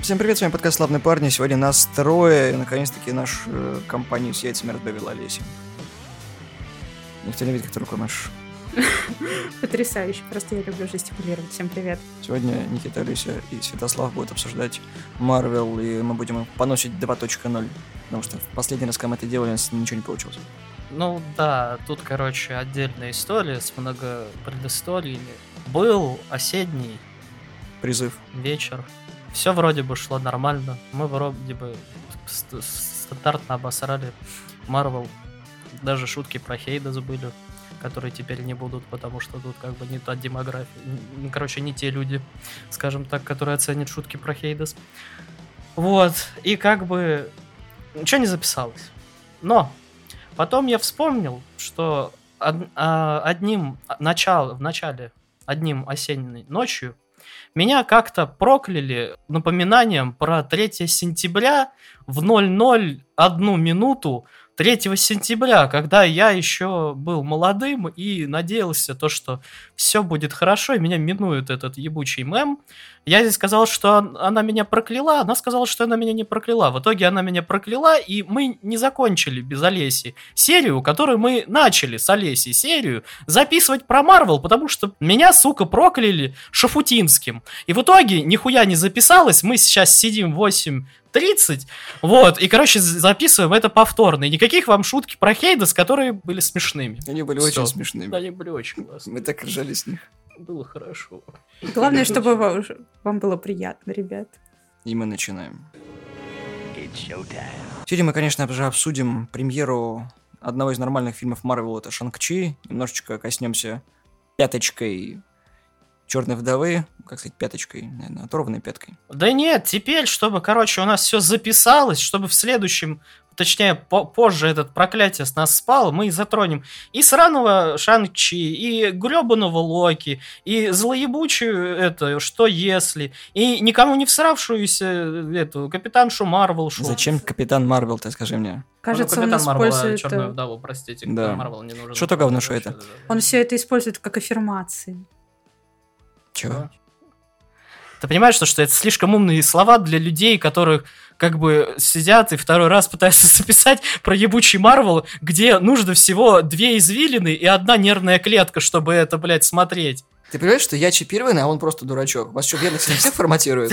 Всем привет, с вами подкаст «Славные парни». Сегодня нас трое, и наконец-таки наш э, компанию с яйцами разбавила Олеся. Никто не видит, как ты рукой машешь. Потрясающе, просто я люблю жестикулировать. Всем привет. Сегодня Никита, Олеся и Святослав будут обсуждать Марвел, и мы будем поносить 2.0, потому что в последний раз, когда мы это делали, у нас ничего не получилось. Ну да, тут, короче, отдельная история с много предысториями. Был осенний Призыв. вечер. Все вроде бы шло нормально. Мы вроде бы ст- стандартно обосрали Марвел. Даже шутки про Хейда забыли, которые теперь не будут, потому что тут как бы не та демография. Короче, не те люди, скажем так, которые оценят шутки про Хейдес. Вот. И как бы ничего не записалось. Но потом я вспомнил, что од- а, одним начал, в начале, одним осенней ночью меня как-то прокляли напоминанием про 3 сентября в 00 минуту 3 сентября, когда я еще был молодым и надеялся то, что все будет хорошо, и меня минует этот ебучий мем. Я здесь сказал, что он- она меня прокляла, она сказала, что она меня не прокляла. В итоге она меня прокляла, и мы не закончили без Олеси серию, которую мы начали с Олеси серию, записывать про Марвел, потому что меня, сука, прокляли Шафутинским. И в итоге нихуя не записалось, мы сейчас сидим 8.30, вот, и, короче, записываем это повторно. И никаких вам шутки про Хейдес, которые были смешными. Они были Всё. очень смешными. Они были очень классные. Мы так ржали с них. Было хорошо. Главное, чтобы ва- вам было приятно, ребят. И мы начинаем. Сегодня мы, конечно же, обсудим премьеру одного из нормальных фильмов Марвел, это Шанг-Чи. Немножечко коснемся пяточкой Черной вдовы, как сказать, пяточкой, наверное, оторванной пяткой. Да нет, теперь, чтобы, короче, у нас все записалось, чтобы в следующем, точнее, по- позже этот проклятие с нас спало, мы затронем и сраного Шанг-Чи, и гребаного Локи, и злоебучую это, что если, и никому не всравшуюся эту капитаншу Марвел. шо. Зачем Капитан Марвел, ты скажи мне? Кажется, ну, он Капитан Марвел, использует... Черную э, вдову, простите, Да. Капитан Марвел не нужен. Что то говно, что это? Он все это использует как аффирмации. Чего? Ты понимаешь, что, что это слишком умные слова для людей, которых как бы сидят и второй раз пытаются записать про ебучий Марвел, где нужно всего две извилины и одна нервная клетка, чтобы это, блядь, смотреть. Ты понимаешь, что я чипированный, а он просто дурачок? Вас что, не всех форматируют?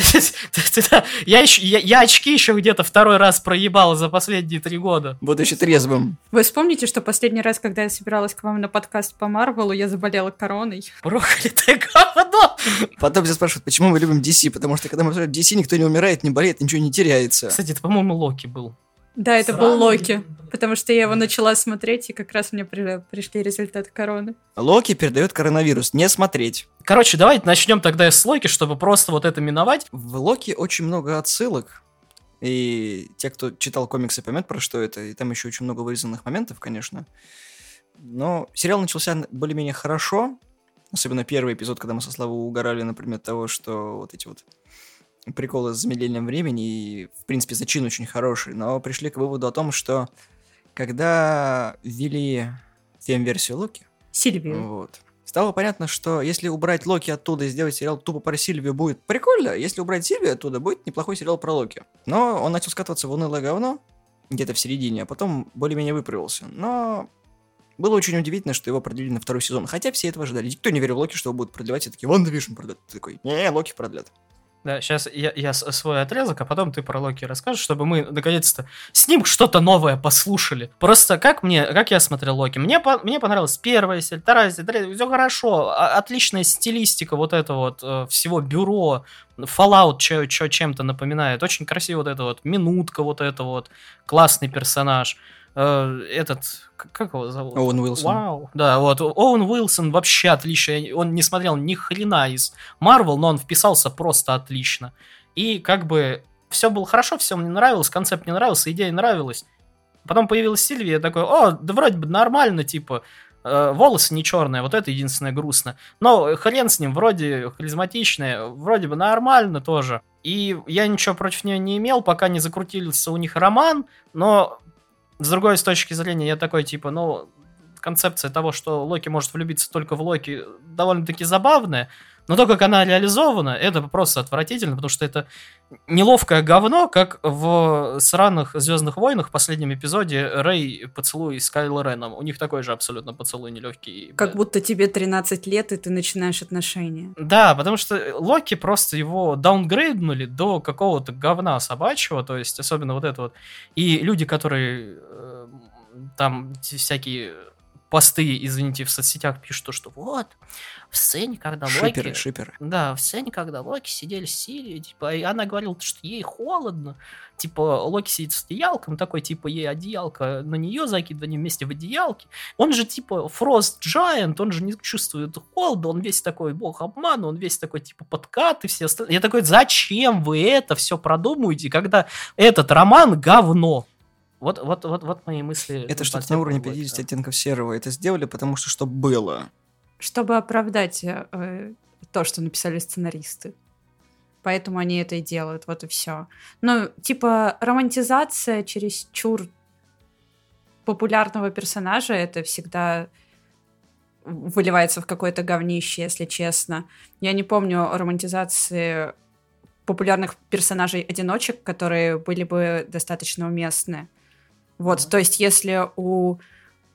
Я, очки еще где-то второй раз проебал за последние три года. Будучи трезвым. Вы вспомните, что последний раз, когда я собиралась к вам на подкаст по Марвелу, я заболела короной. Проклятое говно! Потом все спрашивают, почему мы любим DC, потому что когда мы обсуждаем DC, никто не умирает, не болеет, ничего не теряется. Кстати, это, по-моему, Локи был. Да, это Сраный. был Локи. Потому что я его начала смотреть, и как раз мне при- пришли результаты короны. Локи передает коронавирус, не смотреть. Короче, давайте начнем тогда с Локи, чтобы просто вот это миновать. В Локи очень много отсылок. И те, кто читал комиксы, поймет, про что это. И там еще очень много вырезанных моментов, конечно. Но сериал начался более-менее хорошо. Особенно первый эпизод, когда мы со Славой угорали, например, того, что вот эти вот приколы с замедлением времени. И, в принципе, зачин очень хороший. Но пришли к выводу о том, что когда ввели фем-версию Локи, Сильвию. вот. Стало понятно, что если убрать Локи оттуда и сделать сериал тупо про Сильвию, будет прикольно. Если убрать Сильвию оттуда, будет неплохой сериал про Локи. Но он начал скатываться в унылое говно, где-то в середине, а потом более-менее выправился. Но было очень удивительно, что его продлили на второй сезон. Хотя все этого ожидали. Никто не верил в Локи, что его будут продлевать. Все такие, Ван Division продлят. Ты такой, не, Локи продлят. Да, сейчас я, я свой отрезок, а потом ты про Локи расскажешь, чтобы мы наконец-то с ним что-то новое послушали. Просто как мне, как я смотрел Локи, мне, по- мне понравилась первая серия, вторая серия, все хорошо, отличная стилистика вот это вот э, всего бюро, Fallout чё, чё чем-то напоминает, очень красиво вот это вот, минутка вот это вот, классный персонаж. Э, этот, как его зовут? Оуэн Уилсон. Вау. Да, вот Оуэн Уилсон вообще отлично. Он не смотрел ни хрена из Марвел, но он вписался просто отлично. И как бы все было хорошо, все мне нравилось, концепт мне нравился, идея нравилась. Потом появилась Сильвия, я такой, о, да вроде бы нормально, типа, э, волосы не черные, вот это единственное грустно. Но хрен с ним, вроде харизматичная, вроде бы нормально тоже. И я ничего против нее не имел, пока не закрутился у них роман, но с другой с точки зрения я такой, типа, ну, концепция того, что Локи может влюбиться только в Локи, довольно-таки забавная, Но то, как она реализована, это просто отвратительно, потому что это неловкое говно, как в сраных Звездных войнах в последнем эпизоде Рэй поцелуй с Кайло Реном. У них такой же абсолютно поцелуй нелегкий. Как будто тебе 13 лет, и ты начинаешь отношения. Да, потому что Локи просто его даунгрейднули до какого-то говна собачьего, то есть особенно вот это вот. И люди, которые э, там всякие посты, извините, в соцсетях пишут, то, что вот, в сцене, когда Шиперы, Локи... шиперы. Да, в сцене, когда Локи сидели с Сирией, типа, и она говорила, что ей холодно, типа, Локи сидит с одеялком, такой, типа, ей одеялко на нее закидывает, они вместе в одеялке. Он же, типа, Фрост Giant, он же не чувствует холода, он весь такой бог обмана, он весь такой, типа, подкат и все остальные. Я такой, зачем вы это все продумываете, когда этот роман говно? Вот, вот, вот, вот мои мысли. Это что-то на уровне Локи. 50 оттенков серого. Это сделали, потому что что было. Чтобы оправдать э, то, что написали сценаристы. Поэтому они это и делают, вот и все. Ну, типа, романтизация через чур популярного персонажа, это всегда выливается в какое-то говнище, если честно. Я не помню романтизации популярных персонажей-одиночек, которые были бы достаточно уместны. Вот, то есть если у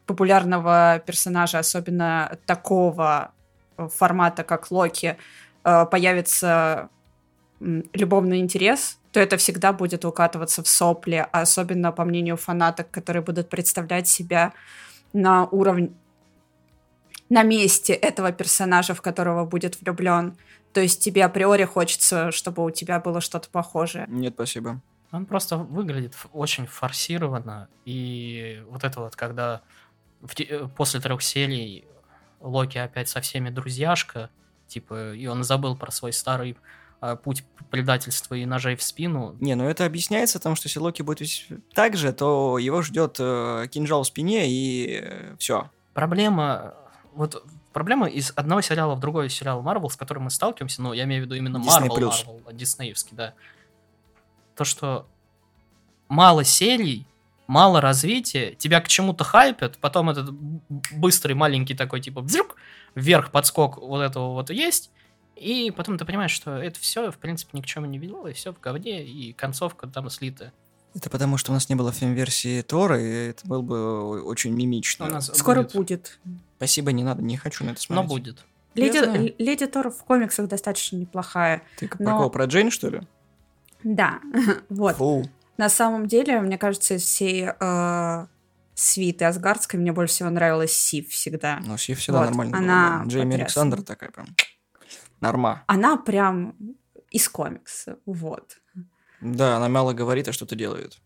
популярного персонажа, особенно такого э, формата, как Локи, э, появится любовный интерес, то это всегда будет укатываться в сопли, а особенно по мнению фанаток, которые будут представлять себя на уровне на месте этого персонажа, в которого будет влюблен. То есть тебе априори хочется, чтобы у тебя было что-то похожее. Нет, спасибо. Он просто выглядит очень форсированно. И вот это вот, когда в э, после трех серий Локи опять со всеми друзьяшка, типа, и он забыл про свой старый а, путь предательства и ножей в спину. Не, ну это объясняется тем, что если Локи будет весь так же, то его ждет э, кинжал в спине и все. Проблема, вот проблема из одного сериала в другой сериал Марвел, с которым мы сталкиваемся, ну, я имею в виду именно. Марвел, Марвел, а диснеевский, да. То, что мало серий, мало развития, тебя к чему-то хайпят, потом этот быстрый маленький такой, типа, взрюк, вверх подскок вот этого вот есть, и потом ты понимаешь, что это все, в принципе, ни к чему не вело, и все в говне, и концовка там слита. Это потому, что у нас не было фильм-версии Тора, и это был бы очень мимично. У нас Скоро будет. будет. Спасибо, не надо, не хочу на это Но смотреть. будет. Леди, Леди Тор в комиксах достаточно неплохая. Ты как Но- про кого, про Джейн, что ли? Да, вот. Фу. На самом деле, мне кажется, из всей э, свиты Асгардской мне больше всего нравилась Сив всегда. Ну, все всегда Вот, нормально она было. да. Джейми потрясна. Александр такая прям норма. Она прям из комикса, вот. Да, она мало говорит, а что-то делает.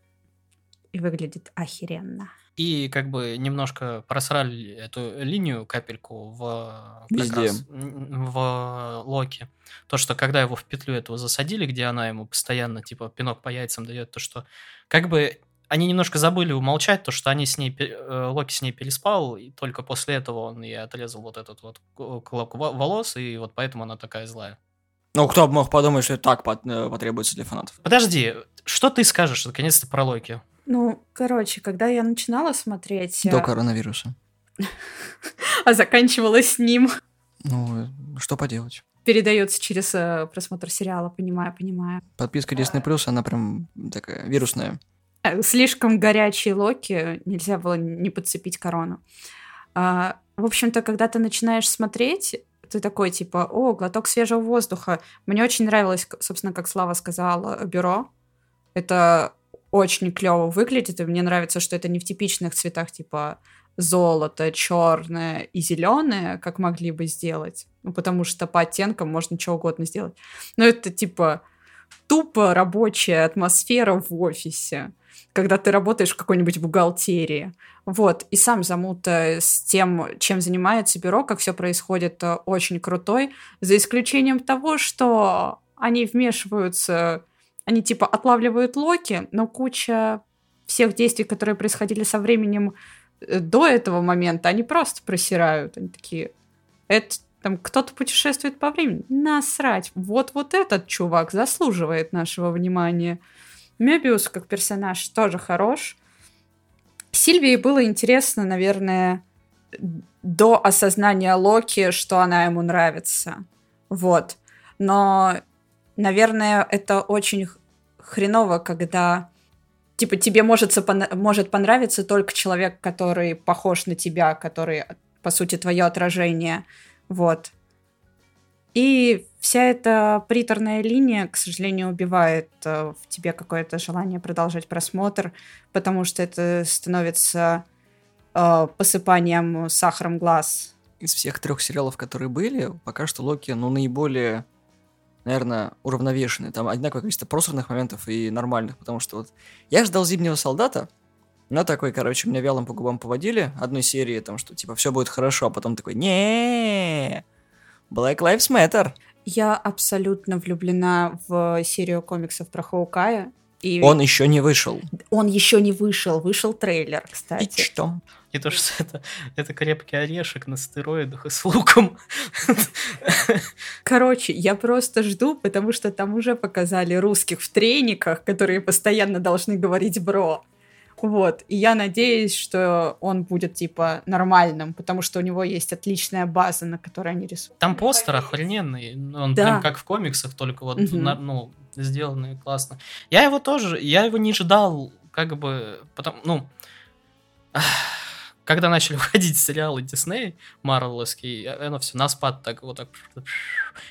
И выглядит охеренно. И как бы немножко просрали эту линию капельку в, как Везде. раз, в Локи. То, что когда его в петлю этого засадили, где она ему постоянно типа пинок по яйцам дает, то что как бы они немножко забыли умолчать, то, что они с ней, э, Локи с ней переспал, и только после этого он ей отрезал вот этот вот клок во- волос, и вот поэтому она такая злая. Ну, кто бы мог подумать, что это так э, потребуется для фанатов. Подожди, что ты скажешь наконец-то про Локи? Ну, короче, когда я начинала смотреть, э, До коронавируса. а заканчивала с ним, Ну, э, что поделать. передается через э, просмотр сериала, понимаю, понимаю. Подписка Disney Plus, она прям такая вирусная. Э, Слишком горячие Локи, нельзя было не подцепить корону. А, в общем-то, когда ты начинаешь смотреть, ты такой, типа, о, глоток свежего воздуха. Мне очень нравилось, собственно, как Слава сказала, бюро. Это очень клево выглядит, и мне нравится, что это не в типичных цветах, типа золото, черное и зеленое, как могли бы сделать. Ну, потому что по оттенкам можно что угодно сделать. Но это типа тупо рабочая атмосфера в офисе, когда ты работаешь в какой-нибудь бухгалтерии. Вот, и сам замута с тем, чем занимается бюро, как все происходит, э, очень крутой, за исключением того, что они вмешиваются, они типа отлавливают Локи, но куча всех действий, которые происходили со временем э, до этого момента, они просто просирают. Они такие, это там кто-то путешествует по времени. Насрать. Вот вот этот чувак заслуживает нашего внимания. Мебиус как персонаж тоже хорош. Сильвии было интересно, наверное, до осознания Локи, что она ему нравится. Вот. Но, наверное, это очень хреново, когда типа тебе может, может понравиться только человек, который похож на тебя, который, по сути, твое отражение. Вот. И вся эта приторная линия, к сожалению, убивает э, в тебе какое-то желание продолжать просмотр, потому что это становится э, посыпанием сахаром глаз. Из всех трех сериалов, которые были, пока что Локи, ну, наиболее, наверное, уравновешенный. Там одинаковое количество просранных моментов и нормальных, потому что вот я ждал Зимнего Солдата, но такой, короче, меня вялым по губам поводили одной серии, там, что, типа, все будет хорошо, а потом такой, не Black Lives Matter. Я абсолютно влюблена в серию комиксов про Хоукая. И Он еще не вышел. он еще не вышел. Вышел трейлер, И кстати. что? И то, что это, это крепкий орешек на стероидах и с луком. Короче, я просто жду, потому что там уже показали русских в трениках, которые постоянно должны говорить бро. Вот. И я надеюсь, что он будет, типа, нормальным, потому что у него есть отличная база, на которой они рисуют. Там постер охрененный. Он Да. прям как в комиксах, только вот, Мгм. на- ну, сделанный классно. Я его тоже, я его не ждал, как бы, потому, ну, когда начали выходить сериалы Дисней, Марвеловские, оно все на спад так вот так.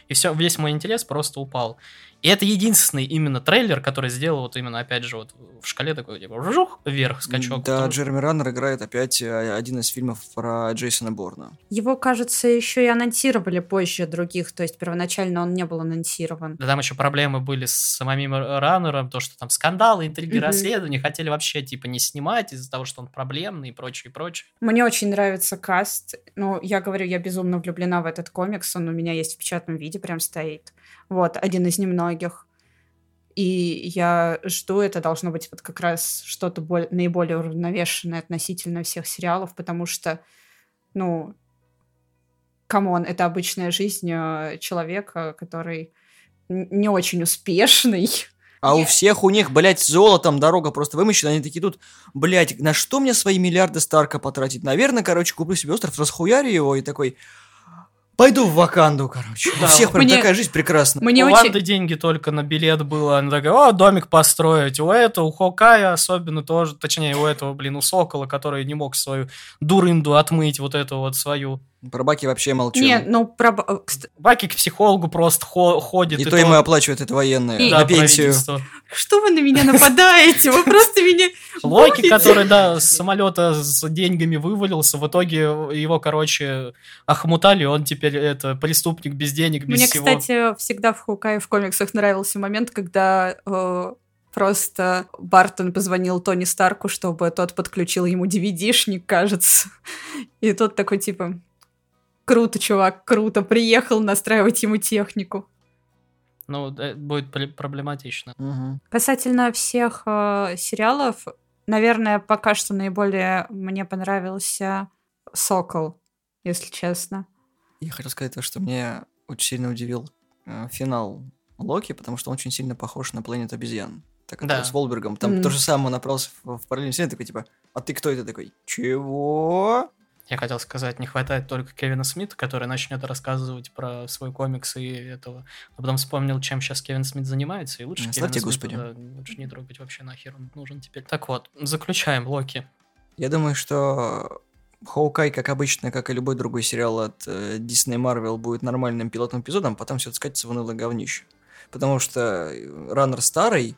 И все, весь мой интерес просто упал. И это единственный именно трейлер, который сделал вот именно, опять же, вот в шкале такой, типа, вжух, вверх скачок. Да, Потому- Джереми Раннер играет опять э, один из фильмов про Джейсона Борна. Его, кажется, еще и анонсировали позже других, то есть первоначально он не был анонсирован. Да там еще проблемы были с самим раннером, то, что там скандалы, интриги, Мгм. расследования, хотели вообще, типа, не снимать из-за того, что он проблемный и прочее, и прочее. Мне очень нравится каст. Ну, я говорю, я безумно влюблена в этот комикс. Он у меня есть в печатном виде, прям стоит. Вот, один из немногих. И я жду, это должно быть вот как раз что-то боль- наиболее уравновешенное относительно всех сериалов, потому что, ну, come on, это обычная жизнь э, человека, который не очень успешный. А у Нет. всех у них, блядь, золотом дорога просто вымощена. Они такие тут, блядь, на что мне свои миллиарды Старка потратить? Наверное, короче, куплю себе остров, расхуярю его и такой... Пойду в Ваканду, короче. Да, у всех прям мне- такая жизнь прекрасна. Мне у очень... Ванды деньги только на билет было. Она такая, о, домик построить. У этого, у Хокая особенно тоже, точнее, у этого, блин, у Сокола, который не мог свою дурынду отмыть, вот эту вот свою. Про Баки вообще молчу. Не, ну, про... э, Баки к психологу просто хо- ходит. и то ему оплачивают это военное И- на Да, пенсию. Что вы на меня нападаете? Вы просто меня... Локи, который, да, с самолета с деньгами вывалился, в итоге его, короче, охмутали, он теперь это преступник без денег, без Мне, всего. кстати, всегда в Хукае в комиксах нравился момент, когда э, просто Бартон позвонил Тони Старку, чтобы тот подключил ему DVD-шник, кажется. И тот такой, типа, круто, чувак, круто, приехал настраивать ему технику. Ну, да, будет пр- проблематично. Мгм. Касательно всех э, сериалов, наверное, пока что наиболее мне понравился Сокол, если честно. Я хотел сказать то, что мне очень сильно удивил э, финал Локи, потому что он очень сильно похож на планету обезьян. Так Да. с Волбергом. Там М. то же самое он направился в, в вселенную, такой типа, а ты кто это такой? Чего? Я хотел сказать, не хватает только Кевина Смита, который начнет рассказывать про свой комикс и этого. А потом вспомнил, чем сейчас Кевин Смит занимается, и лучше Кевина слава тебе, Смита, Господи. да, лучше не трогать вообще нахер, он нужен теперь. Так вот, заключаем Локи. Я думаю, что Хоукай, как обычно, как и любой другой сериал от э, Disney Marvel, будет нормальным пилотным эпизодом, потом все скатится в унылое говнище. Потому что э, раннер старый.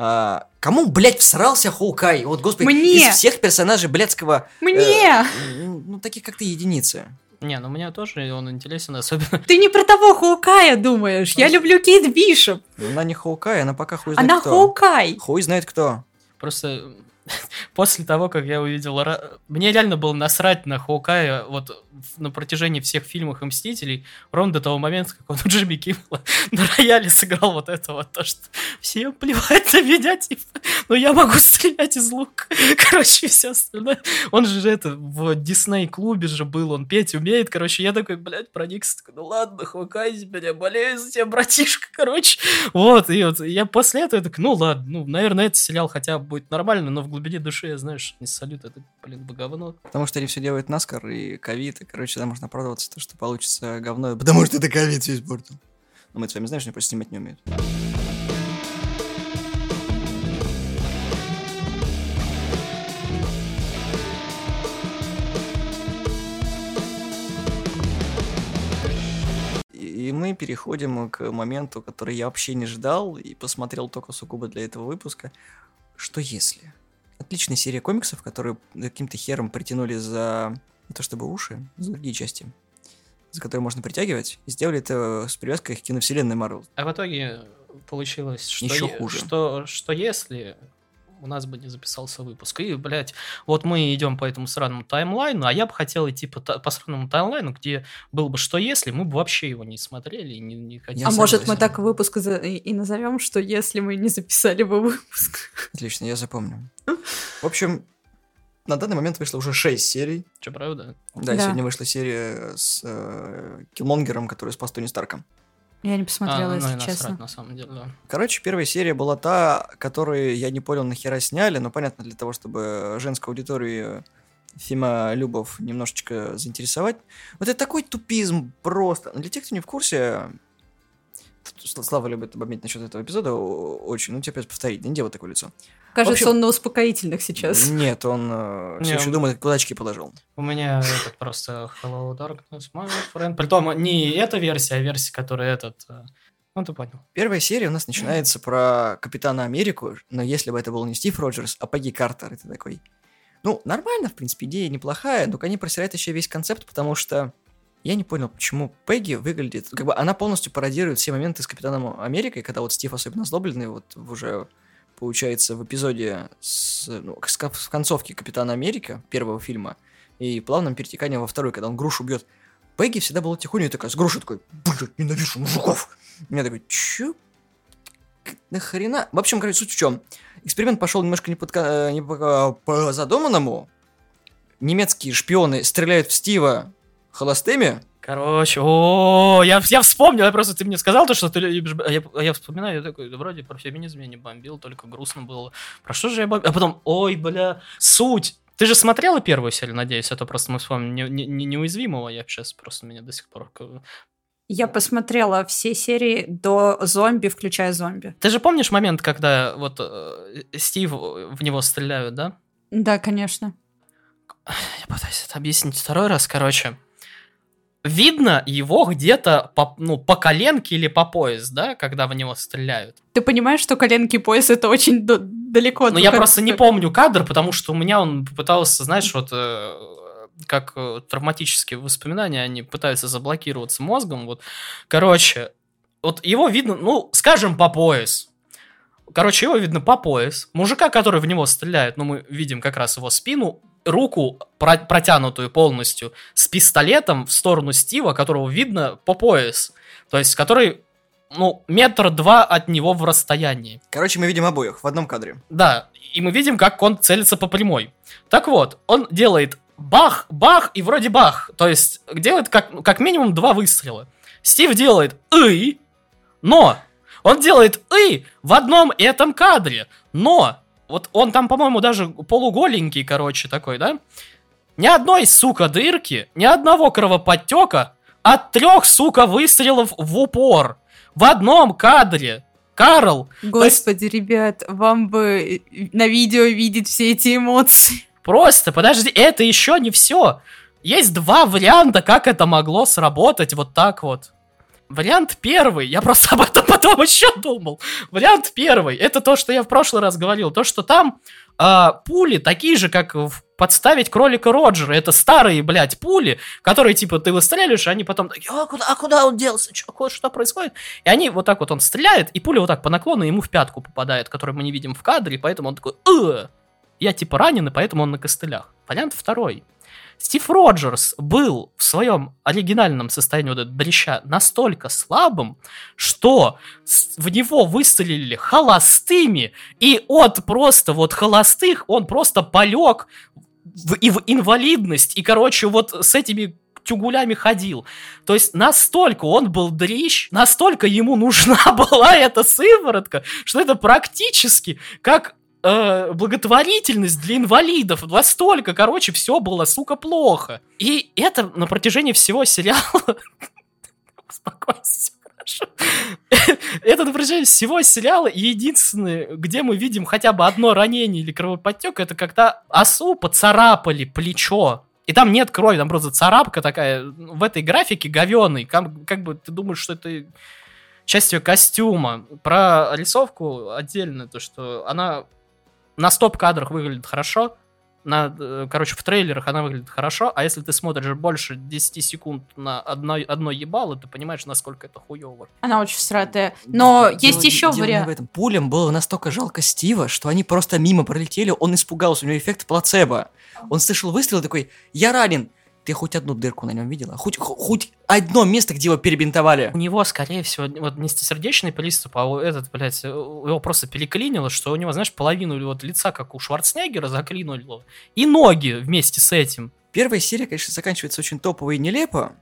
А, кому, блядь, всрался Хоукай? Вот, господи, Мне! из всех персонажей блядского... э, Мне! ну, ну, таких как ты, единицы. Не, ну мне тоже он интересен, особенно... Ты не про того Хоукая думаешь. Я люблю Кейт Бишоп. Она не Хоукай, она пока хуй знает Она кто. Хоукай. Хуй знает кто. Просто после того, как я увидел... Мне реально было насрать на Хоукая вот на протяжении всех фильмов и Мстителей, ровно до того момента, как он у Джимми Киммела на рояле сыграл вот это вот, то, что всем плевать на меня, типа, но я могу стрелять из лука. Короче, все остальное. Он же это в Дисней-клубе же был, он петь умеет, короче, я такой, блядь, проникся, такой, ну ладно, Хоукай, меня болею за тебя, братишка, короче. Вот, и вот я после этого такой, ну ладно, ну, наверное, этот сериал хотя бы будет нормально, но в глубине души я, знаешь, не салют, это, блин, говно. Потому что они все делают наскор и ковид, и, короче, там можно оправдываться, то, что получится говно, потому что это ковид все испортил. Но мы с вами что они просто снимать не умеют. И мы переходим к моменту, который я вообще не ждал и посмотрел только сугубо для этого выпуска. Что если? Отличная серия комиксов, которые каким-то хером притянули за не то чтобы уши, за другие части, за которые можно притягивать, и сделали это с привязкой к киновселенной Марвел. А в итоге получилось, что, Ещё е- хуже. что, что если у нас бы не записался выпуск. И, блядь, вот мы идем по этому сраному таймлайну, а я бы хотел идти по, по сраному таймлайну, где был бы что если, мы бы вообще его не смотрели и не, не хотели. А может, мы так выпуск и назовем, что если мы не записали бы выпуск. Отлично, я запомню. В общем, на данный момент вышло уже 6 серий. Че, правда? Да, Да. сегодня вышла серия с э, Киллмонгером, который спас Тони Старка. Я не посмотрела, А, ну и если насрать, честно. на самом деле, да. Короче, первая серия была та, которую я не понял, нахера сняли, но понятно, для того, чтобы женскую аудиторию Фима Любов немножечко заинтересовать. Вот это такой тупизм просто. Для тех, кто не в курсе, Слава любит объяснить насчет этого эпизода очень, ну тебе опять повторить, не делай такое лицо. Кажется, общем- он на успокоительных сейчас. Нет, он э, Не, все еще думает, куда очки положил. У меня этот просто Hello Darkness, my friend. Притом не эта версия, а версия, которая этот... э, Ну, ты понял. Первая серия у нас начинается про Капитана Америку, но если бы это был не Стив Роджерс, а Пегги Картер, это такой... Ну, нормально, в принципе, идея неплохая, но они просирают еще весь концепт, потому что я не понял, почему Пегги выглядит... Как бы она полностью пародирует все моменты с Капитаном Америкой, когда вот Стив особенно озлобленный, вот уже получается в эпизоде с, ну, с кон- в концовке Капитана Америка первого фильма и плавном перетекании во второй, когда он грушу бьет. Пегги всегда была тихоней такая, с грушей такой, блядь, ненавижу мужиков. Я такой, чё? Нахрена? В общем, короче, суть в чем. Эксперимент пошел немножко не, под, ка- не по, по задуманному. Немецкие шпионы стреляют в Стива холостыми. Короче, о, я, я вспомнил, я просто ты мне сказал то, что ты любишь, а я, а я вспоминаю, я такой, да вроде про феминизм я не бомбил, только грустно было. Про что же я бомбил? А потом, ой, бля, суть. Ты же смотрела первую серию, надеюсь, это просто мы вспомним не, не, не- неуязвимого, я сейчас просто меня до сих пор... Я посмотрела все серии до зомби, включая зомби. Ты же помнишь момент, когда вот э, Стив в него стреляют, да? Да, конечно. Я пытаюсь это объяснить второй раз, короче. Видно его где-то по, ну, по коленке или по пояс, да, когда в него стреляют. Ты понимаешь, что коленки и пояс это очень до- далеко от Но Ну, я просто не помню кадр, потому что у меня он пытался, знаешь, вот э, как э, травматические воспоминания, они пытаются заблокироваться мозгом. Вот, короче, вот его видно, ну, скажем, по пояс. Короче, его видно по пояс. Мужика, который в него стреляет, ну, мы видим как раз его спину, руку про- протянутую полностью с пистолетом в сторону Стива, которого видно по пояс. То есть, который, ну, метр два от него в расстоянии. Короче, мы видим обоих в одном кадре. Да, и мы видим, как он целится по прямой. Так вот, он делает бах, бах и вроде бах. То есть делает как, как минимум два выстрела. Стив делает «ы», но он делает «ы» в одном этом кадре. Но вот он там, по-моему, даже полуголенький, короче, такой, да? Ни одной, сука, дырки, ни одного кровоподтека от трех, сука, выстрелов в упор. В одном кадре. Карл, Господи, ребят, вам бы э, на видео видеть все эти эмоции. Просто, подожди, это еще не все. Есть два варианта, как это могло сработать вот так вот. Вариант первый, я просто об этом потом еще думал. Вариант первый, это то, что я в прошлый раз говорил, то, что там а, пули такие же, как в подставить кролика Роджера. Это старые, блядь, пули, которые, типа, ты выстреливаешь, и они потом такие, а куда, а куда он делся? Чё, ко- что происходит? И они вот так вот, он стреляет, и пуля вот так по наклону ему в пятку попадает, которую мы не видим в кадре, поэтому он такой, «Э, я типа ранен, и поэтому он на костылях. Вариант второй. Стив Роджерс был в своем оригинальном состоянии вот этого дрища настолько слабым, что в него выстрелили холостыми, и от просто вот холостых он просто полег в, и в инвалидность, и, короче, вот с этими тюгулями ходил. То есть настолько он был дрищ, настолько ему нужна была эта сыворотка, что это практически как э, благотворительность для инвалидов. Настолько, короче, все было, сука, плохо. И это на протяжении всего сериала... Успокойся. Это на протяжении всего сериала единственное, где мы видим хотя бы одно ранение или кровоподтек, это когда осу поцарапали плечо. И там нет крови, там просто царапка такая. В этой графике говеный. Как, как бы ты думаешь, что это часть ее костюма. Про рисовку отдельно, то что она на стоп-кадрах выглядит хорошо, на, э, короче, в трейлерах она выглядит хорошо, а если ты смотришь больше 10 секунд на одно, одно ебало, ты понимаешь, насколько это хуево. Она очень всратая. Но Дело- есть еще дело не в вариант. этом. Пулям было настолько жалко Стива, что они просто мимо пролетели, он испугался, у него эффект плацебо. Он слышал выстрел такой, я ранен. Ты хоть одну дырку на нем видела? Хоть, хо- хоть одно место, где его перебинтовали? У него, скорее всего, вот не сердечный приступ, а этот, блядь, э, его просто переклинило, что у него, знаешь, половину вот лица, как у Шварценеггера, заклинуло. И ноги вместе с этим. Первая серия, конечно, заканчивается очень топово и нелепо.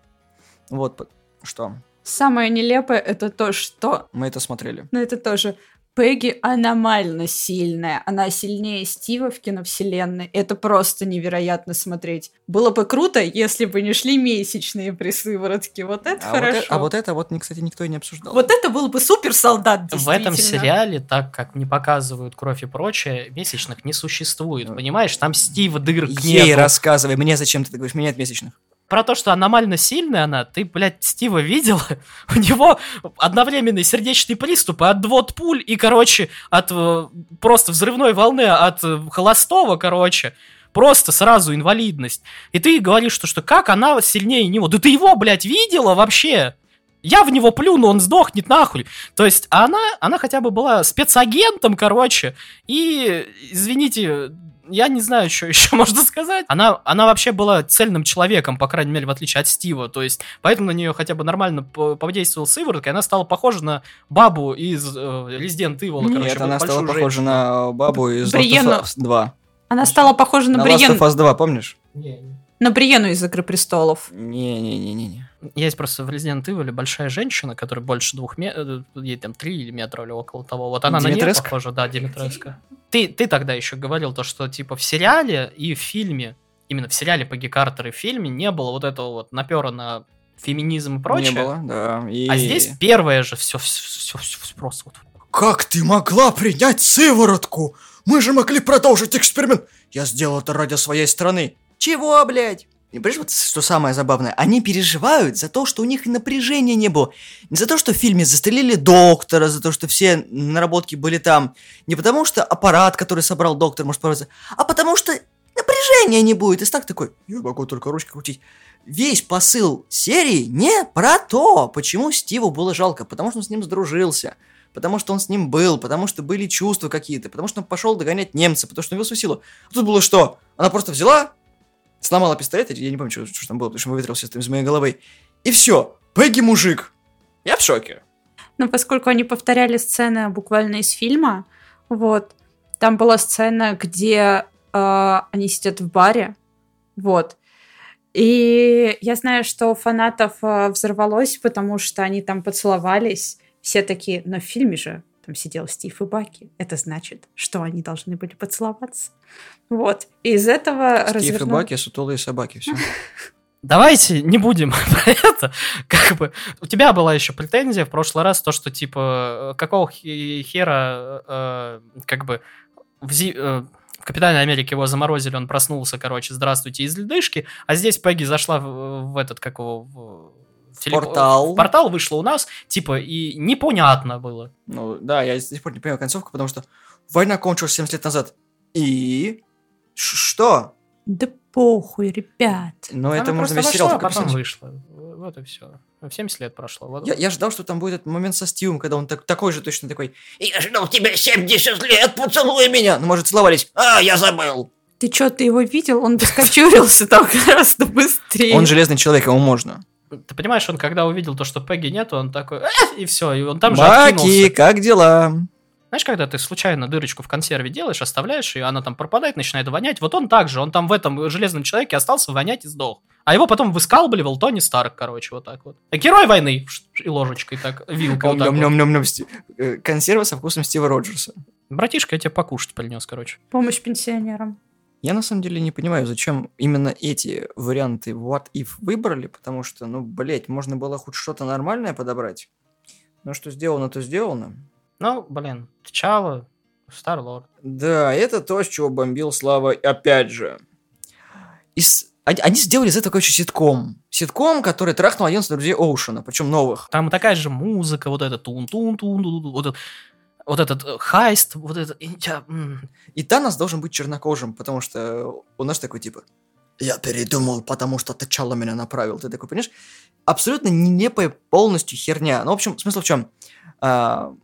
Вот, что? Самое нелепое это то, что... Мы это смотрели. Ну, это тоже... Пегги аномально сильная. Она сильнее Стива в киновселенной. Это просто невероятно смотреть. Было бы круто, если бы не шли месячные при сыворотке. Вот это А вот, хорошо. э- а вот это вот, кстати, никто и не обсуждал. Вот это был бы супер солдат, В этом сериале, так как не показывают кровь и прочее, месячных не существует. Ну. Понимаешь, там Стива дырок Ей нету. рассказывай, мне зачем ты говоришь, меня нет месячных. Про то, что аномально сильная она, ты, блядь, Стива видела? У него одновременный сердечный приступ и отвод пуль, и, короче, от э, просто взрывной волны от э, холостого, короче, просто сразу инвалидность. И ты говоришь, что, что как она сильнее него? Да ты его, блядь, видела вообще? Я в него плюну, он сдохнет нахуй. То есть она, она хотя бы была спецагентом, короче, и, извините, я не знаю, что еще можно сказать. Она, она вообще была цельным человеком, по крайней мере, в отличие от Стива. То есть, поэтому на нее хотя бы нормально по- повдействовал сыворотка, и она стала похожа на бабу из э, Resident Evil. Нет, короче, она стала похожа женщину. на бабу из Бриенну. Last of Us 2. Она стала похожа на, На Last Бриен... of Us 2, помнишь? Не, не. на Бриену из «Игры престолов». Не-не-не-не. Есть просто в Resident Evil большая женщина, которая больше двух метров, ей там три метра или около того. Вот она на нее Димитреска? похожа, да, Димитреска. Ты, ты тогда еще говорил то, что типа в сериале и в фильме, именно в сериале Пегги Картер и в фильме не было вот этого вот напера на феминизм и прочее. Не было, да. И... А здесь первое же все, все, все, просто вот. Как ты могла принять сыворотку? Мы же могли продолжить эксперимент. Я сделал это ради своей страны. Чего, блядь? И понимаешь, вот что самое забавное? Они переживают за то, что у них напряжения не было. Не за то, что в фильме застрелили доктора, за то, что все наработки были там. Не потому, что аппарат, который собрал доктор, может порваться, а потому что напряжения не будет. И так такой, я могу только ручкой крутить. Весь посыл серии не про то, почему Стиву было жалко, потому что он с ним сдружился потому что он с ним был, потому что были чувства какие-то, потому что он пошел догонять немца, потому что он вел свою силу. А тут было что? Она просто взяла, сломала пистолет, я не помню, что, что там было, потому что выветрился из моей головы, и все. Пегги мужик. Я в шоке. Но поскольку они повторяли сцены буквально из фильма, вот, там была сцена, где э, они сидят в баре, вот, и я знаю, что у фанатов э, взорвалось, потому что они там поцеловались, все такие, но в фильме же там сидел Стив и Баки, это значит, что они должны были поцеловаться, вот, и из этого Стив и развернул- Баки, сутулые собаки, все. Давайте не будем про это. Как бы у тебя была еще претензия в прошлый раз, то, что типа какого хе- хера э, как бы в, зи- э, в Капитане Америки его заморозили, он проснулся, короче, здравствуйте, из ледышки, а здесь Пегги зашла в, в этот, как его, в, в теле- Портал. в портал вышла у нас, типа, и непонятно было. Ну, да, я до сих пор не понимаю концовку, потому что война кончилась 70 лет назад. И... Ш- Что? Да похуй, ребят. Ну, Она это можно весь сериал вошла, а потом вышла. Вот и все. В 70 лет прошло. Вот. Я, я ждал, что там будет этот момент со Стивом, когда он так, такой же точно такой Я ждал тебя 70 лет, «Поцелуй меня!» Ну, может, целовались. а я забыл. Ты что, ты его видел? Он бы скочурился там гораздо быстрее. Он железный человек, ему можно. Ты понимаешь, он когда увидел то, что Пегги нету, он такой, «Э!» и все, и он там же Баки, откинулся. как дела? Знаешь, когда ты случайно дырочку в консерве делаешь, оставляешь, и она там пропадает, начинает вонять, вот он так же, он там в этом железном человеке остался вонять и сдох. А его потом выскалбливал Тони Старк, короче, вот так вот. А Герой войны, и ложечкой так, вилкой вот так вот. Э, Консервы со вкусом Стива Роджерса. Братишка, я тебе покушать принес, короче. Помощь пенсионерам. Я на самом деле не понимаю, зачем именно эти варианты What If выбрали, потому что, ну, блять, можно было хоть что-то нормальное подобрать. Но что сделано, то сделано. Ну, блин, Тчала, Старлорд. Да, это то, с чего бомбил Слава, опять же. Из... Они, сделали из этого, короче, ситком. Ситком, который трахнул 11 друзей Оушена, причем новых. Там такая же музыка, вот это тун тун тун тун вот, этот- вот этот э, хайст, вот это... и я, И Танос должен быть чернокожим, потому что у нас такой типа «Я передумал, потому что Тачала меня направил». Ты такой, понимаешь? Абсолютно нелепая полностью херня. Ну, в общем, смысл в чем? А,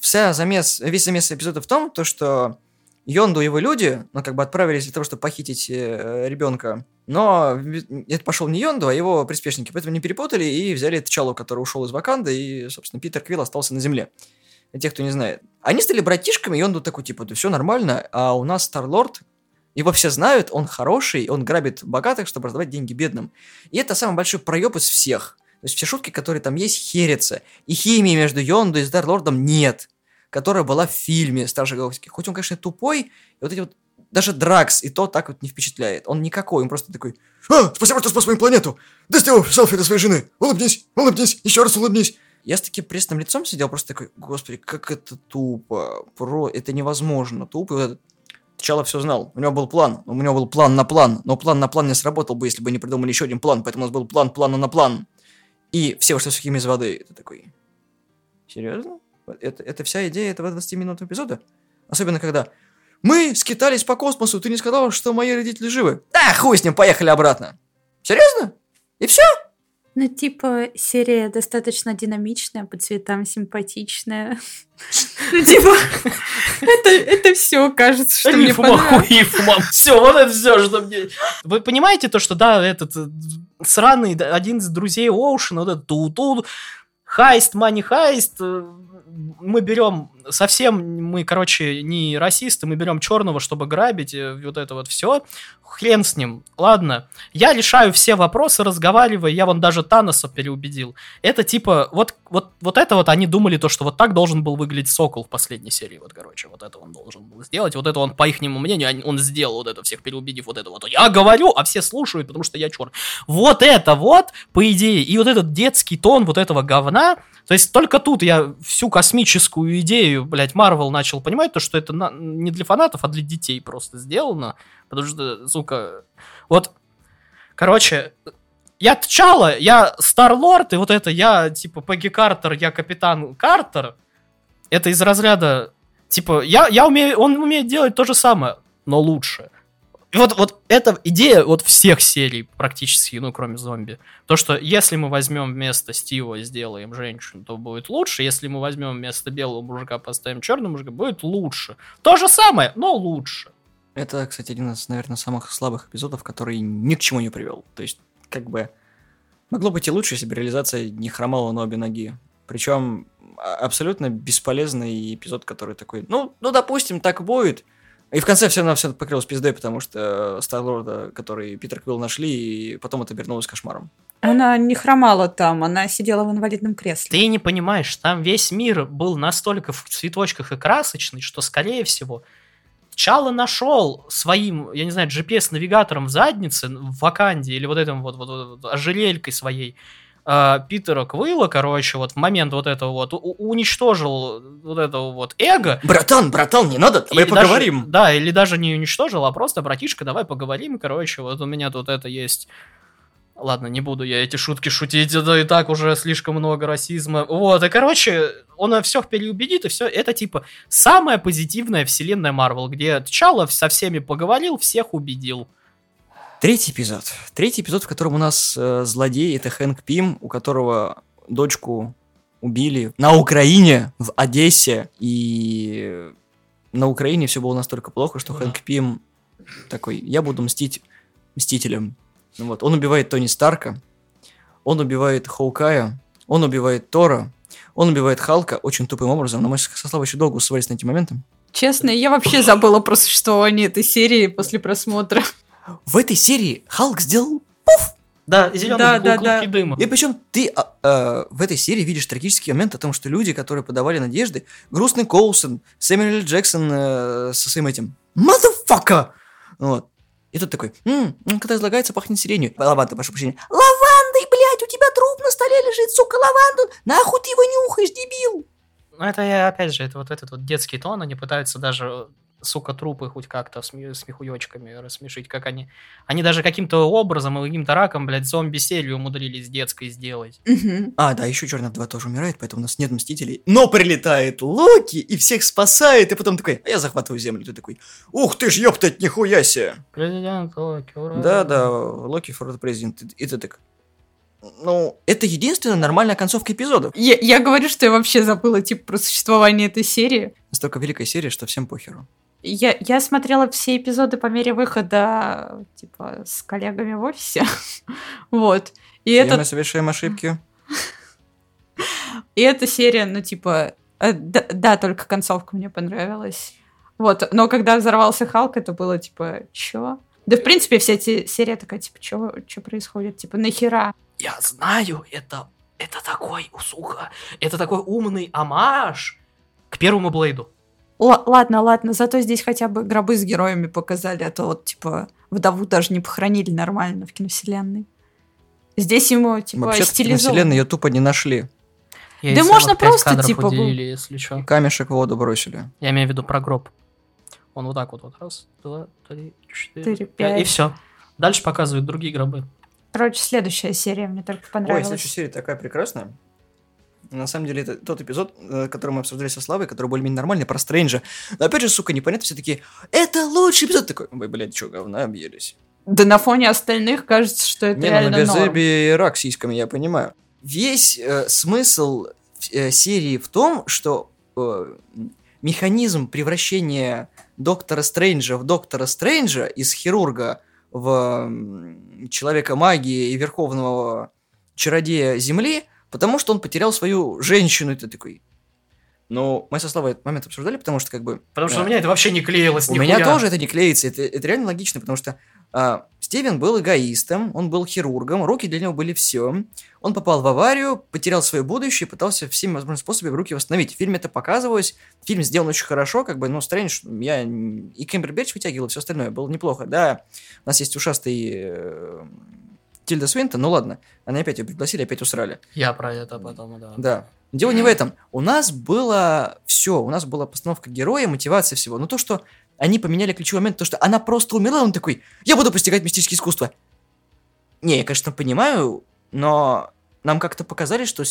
вся замес, весь замес эпизода в том, то, что Йонду и его люди, ну, как бы отправились для того, чтобы похитить э, ребенка. Но это пошел не Йонду, а его приспешники. Поэтому не перепутали и взяли Тчалу, который ушел из Ваканды, и, собственно, Питер Квилл остался на земле. Для тех, кто не знает. Они стали братишками, и он такой, типа, да все нормально, а у нас Старлорд, его все знают, он хороший, он грабит богатых, чтобы раздавать деньги бедным. И это самый большой проеб из всех. То есть все шутки, которые там есть, херятся. И химии между Йонду и Старлордом нет, которая была в фильме Стражи Галактики. Хоть он, конечно, тупой, и вот эти вот даже Дракс и то так вот не впечатляет. Он никакой, он просто такой «А, спасибо, что спас мою планету! Дай сделаю селфи для своей жены! Улыбнись, улыбнись, еще раз улыбнись!» Я с таким пресным лицом сидел, просто такой, господи, как это тупо, про, это невозможно, тупо. Тчала все знал, у него был план, у него был план на план, но план на план не сработал бы, если бы не придумали еще один план, поэтому у нас был план плана на план. И все вышли сухими из воды. Это такой, серьезно? Это, это вся идея этого 20-минутного эпизода? Особенно когда мы скитались по космосу, ты не сказал, что мои родители живы. Да, хуй с ним, поехали обратно. Серьезно? И все? Ну, типа, серия достаточно динамичная, по цветам симпатичная. Ну, типа, это, это все, кажется, что мне понравилось. Все, вот это все, что мне... Вы понимаете то, что, да, этот э, сраный один из друзей Оушена, вот этот ту-ту, heist, money heist, э, мы берем совсем, мы, короче, не расисты, мы берем черного, чтобы грабить, э, вот это вот все. Хрен с ним. Ладно. Я решаю все вопросы, разговаривая. Я вон даже Таноса переубедил. Это типа, вот, вот, вот это вот они думали, то, что вот так должен был выглядеть Сокол в последней серии. Вот, короче, вот это он должен был сделать. Вот это он, по их мнению, он сделал вот это, всех переубедив вот это вот. Я говорю, а все слушают, потому что я черт. Вот это вот, по идее, и вот этот детский тон вот этого говна, то есть только тут я всю космическую идею, блядь, Марвел начал понимать, то, что это на- не для фанатов, а для детей просто сделано. Потому что, сука, вот, короче, я Тчала, я Старлорд, и вот это я, типа, Пегги Картер, я Капитан Картер. Это из разряда, типа, я, я умею, он умеет делать то же самое, но лучше. Вот, вот эта идея вот всех серий практически, ну, кроме зомби. То, что если мы возьмем вместо Стива и сделаем женщину, то будет лучше. Если мы возьмем вместо белого мужика, поставим черного мужика, будет лучше. То же самое, но лучше. Это, кстати, один из, наверное, самых слабых эпизодов, который ни к чему не привел. То есть, как бы, могло быть и лучше, если бы реализация не хромала на обе ноги. Причем а- абсолютно бесполезный эпизод, который такой, ну, ну, допустим, так будет. И в конце все равно все покрылось пиздой, потому что Старлорда, который Питер Квилл нашли, и потом это обернулось кошмаром. Она не хромала там, она сидела в инвалидном кресле. Ты не понимаешь, там весь мир был настолько в цветочках и красочный, что, скорее всего, Чало нашел своим, я не знаю, GPS-навигатором в заднице, в Ваканде, или вот этим вот, вот, вот ожерелькой своей, э, Питера Квилла, короче, вот в момент вот этого вот, уничтожил вот этого вот эго. Братан, братан, не надо, давай Или даже- поговорим. да, или даже не уничтожил, а просто, братишка, давай поговорим, короче, вот у меня тут это есть... Ладно, не буду я эти шутки шутить, это и так уже слишком много расизма. Вот, и, короче, он всех переубедит, и все. Это, типа, самая позитивная вселенная Марвел, где Тчала со всеми поговорил, всех убедил. Третий эпизод. Третий эпизод, в котором у нас э, злодей, это Хэнк Пим, у которого дочку убили на Украине, в Одессе, и на Украине все было настолько плохо, что Хэнк Пим такой, я буду мстить мстителем. Ну вот, он убивает Тони Старка, он убивает Хоукая, он убивает Тора, он убивает Халка очень тупым образом, но мы со Славой еще долго усвоились на эти моменты. Честно, я вообще забыла про существование этой серии после просмотра. В этой серии Халк сделал Да, зеленые Да, да, клубки да. дыма. И причем ты а, а, в этой серии видишь трагический момент о том, что люди, которые подавали надежды, грустный Коулсон, Сэмюэл. Джексон э, со своим этим «Motherfucker!» Вот. И тут такой, «М, м, когда излагается, пахнет сиренью. Лаванда, прошу прощения. Лавандой, блядь, у тебя труп на столе лежит, сука, лаванду. Нахуй ты его нюхаешь, дебил? Ну, это я, опять же, это вот этот вот детский тон, они пытаются даже, сука, трупы хоть как-то сме- смехуёчками рассмешить, как они... Они даже каким-то образом и каким-то раком, блядь, зомби-серию умудрились детской сделать. А, да, еще Черный 2 тоже умирает, поэтому у нас нет Мстителей. Но прилетает Локи и всех спасает, и потом такой, а я захватываю землю. Ты такой, ух ты ж, ёптать, нихуя себе. Президент Локи, ура. Да, да, Локи the President. И ты так, ну, это единственная нормальная концовка эпизодов. Я, я говорю, что я вообще забыла, типа, про существование этой серии. Настолько великая серия, что всем похеру. Я, я смотрела все эпизоды по мере выхода, типа, с коллегами в офисе. вот. И, этот, мы совершаем ошибки. и эта серия, ну, типа, э, да, да, только концовка мне понравилась. Вот, но когда взорвался Халк, это было, типа, чё? Да, в принципе, вся эта серия такая, типа, чё, чё происходит? Типа, нахера? Я знаю, это, это такой, сука, это такой умный амаш к первому Блейду. Л- ладно, ладно, зато здесь хотя бы гробы с героями показали, а то вот, типа, вдову даже не похоронили нормально в киновселенной. Здесь ему, типа, Вообще-то в стилизовано. вселенной ее тупо не нашли. Я Да можно просто, типа, был- уделили, если что. Камешек в воду бросили. Я имею в виду про гроб. Он вот так вот, вот раз, два, три, четыре, Четыре, пять, и все. Дальше показывают другие гробы. Короче, следующая серия мне только Ой, понравилась. следующая серия такая прекрасная. На самом деле, это тот эпизод, э, который мы обсуждали со Славой, который более-менее нормальный, про Стрэнджа. Но опять же, сука, непонятно, все таки это лучший эпизод. Такой, вы, блядь, что, говна объелись? Да на фоне остальных кажется, что это Не, ну реально на норм. Газебе рак сиськами, я понимаю. Весь э, смысл э, серии в том, что э, механизм превращения Доктора Стрэнджа в Доктора Стрэнджа из хирурга в м, человека магии и верховного чародея Земли, потому что он потерял свою женщину. И ты такой... Ну, мы со Славой этот момент обсуждали, потому что как бы... Потому что Да. у меня это вообще не клеилось У нихуя. меня тоже это не клеится, это, это реально логично, потому что а, Стивен был эгоистом, он был хирургом, руки для него были все. Он попал в аварию, потерял свое будущее, пытался всеми возможными способами руки восстановить. В фильме это показывалось, фильм сделан очень хорошо, как бы, ну, Стрэндж, я и Кэмбербэтч вытягивал, все остальное было неплохо. Да, у нас есть ушастый э, Тильда Свинтон, ну ладно, они опять ее пригласили, опять усрали. Я про это потом, да. Да. Дело не в этом. У нас было все. У нас была постановка героя, мотивация всего. Но то, что они поменяли ключевой момент, то, что она просто умерла, он такой, я буду постигать мистические искусства. Не, я, конечно, понимаю, но нам как-то показали, что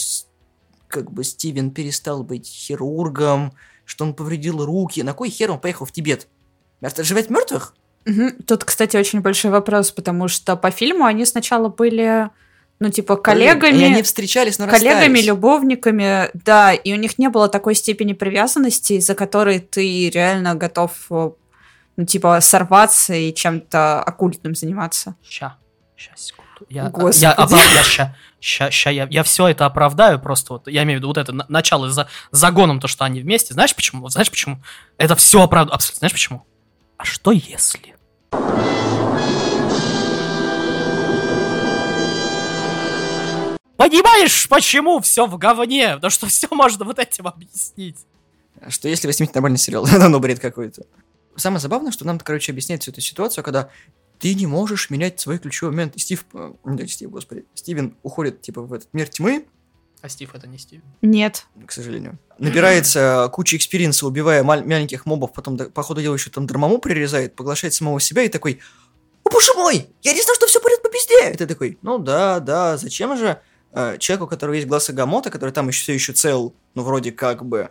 как бы Стивен перестал быть хирургом, что он повредил руки. На кой хер он поехал в Тибет? Оживать мертвых? Мгм. Тут, кстати, очень большой вопрос, потому что по фильму они сначала были, ну, типа, И коллегами, они встречались, но коллегами, расстались. любовниками, да, и у них не было такой степени привязанности, из-за которой ты реально готов, э, ну, типа, сорваться и чем-то оккультным заниматься. Ща, ща, секунду. Я, Господи. я, опра- я ща, ща, ща, я, я все это оправдаю, просто вот, я имею в виду вот это на- начало за загоном, то, что они вместе. Знаешь почему? Знаешь почему? Это все оправдаю, абсолютно. Знаешь почему? А что если? Понимаешь, почему все в говне? Потому что все можно вот этим объяснить. Что если вы снимете нормальный сериал, ну бред какой-то. Самое забавное, что нам, короче, объясняет всю эту ситуацию, когда ты не можешь менять свой ключевой момент. И Стив, э, Стив, господи, Стивен уходит, типа, в этот мир тьмы, А Стив это не Стив. Нет. к сожалению. Набирается куча experience а, убивая маль- маленьких мобов, потом, по ходу дела, еще там Дормамму прирезает, поглощает самого себя и такой, о боже мой, я не знал, что все пойдет по пизде. И ты такой, ну да, да, зачем же э, человеку, у которого есть глаз Агамота, который там еще все еще цел, ну вроде как бы,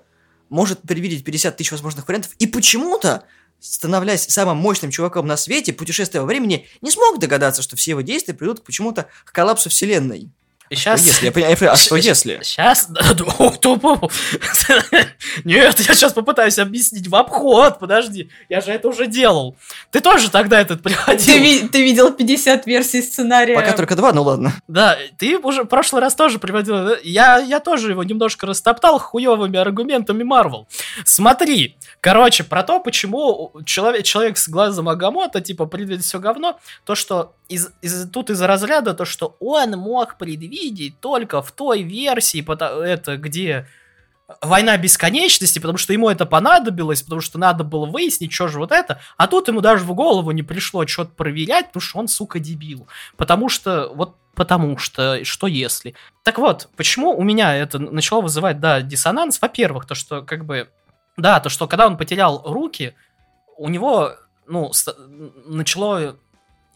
может предвидеть 50 тысяч возможных вариантов, и почему-то, становляясь самым мощным чуваком на свете, путешествуя во времени, не смог догадаться, что все его действия придут к почему-то к коллапсу вселенной. Сейчас... Если, я понимаю, а что если? Сейчас... Нет, я сейчас попытаюсь объяснить в обход, подожди. Я же это уже делал. Ты тоже тогда этот Ты, приводил. ви- ты видел 50 версий сценария. Пока только два, ну ладно. Да, ты уже в прошлый раз тоже приводил. да? Я, я тоже его немножко растоптал хуевыми аргументами Марвел. Смотри, короче, про то, почему человек, человек с глазом Агамота, типа, предвидит все говно, то, что из, из- тут из разряда то, что он мог предвидеть только в той версии, это где война бесконечности, потому что ему это понадобилось, потому что надо было выяснить, что же вот это, а тут ему даже в голову не пришло что-то проверять, потому что он, сука, дебил. Потому что, вот потому что, что если. Так вот, почему у меня это начало вызывать, да, диссонанс? Во-первых, то, что, как бы, да, то, что когда он потерял руки, у него, ну, начало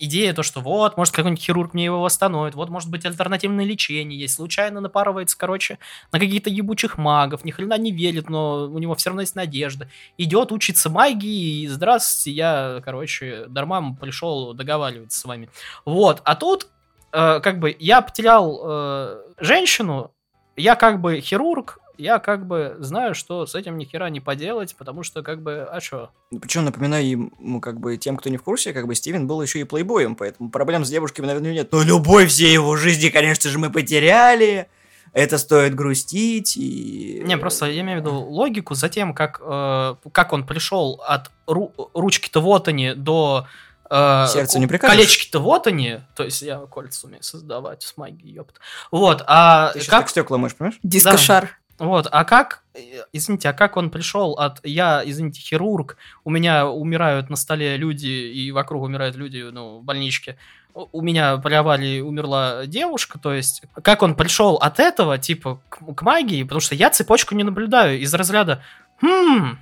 идея то, что вот, может, какой-нибудь хирург мне его восстановит, вот, может быть, альтернативное лечение есть, случайно напарывается, короче, на каких-то ебучих магов, ни хрена не верит, но у него все равно есть надежда. Идет, учится магии, и здравствуйте, я, короче, дарма пришел договариваться с вами. Вот, а тут, э, как бы, я потерял э, женщину, я как бы хирург, я как бы знаю, что с этим ни хера не поделать, потому что, как бы, а что? Причем, напоминаю ему, как бы, тем, кто не в курсе, как бы, Стивен был еще и плейбоем, поэтому проблем с девушками, наверное, нет. Но любовь всей его жизни, конечно же, мы потеряли. Это стоит грустить и... Не, просто я имею в виду логику за тем, как, э, как он пришел от ру- ручки-то вот они до э, Сердцу не прикажешь. колечки-то вот они, то есть я кольца умею создавать с магией, ёпт. Вот, а Ты как, так стекла можешь, понимаешь? Дискошар. Вот, а как, э, извините, а как он пришел от я, извините, хирург, у меня умирают на столе люди и вокруг умирают люди, ну, в больничке, у меня при аварии умерла девушка, то есть как он пришел от этого, типа, к, к магии, потому что я цепочку не наблюдаю из разряда, хм,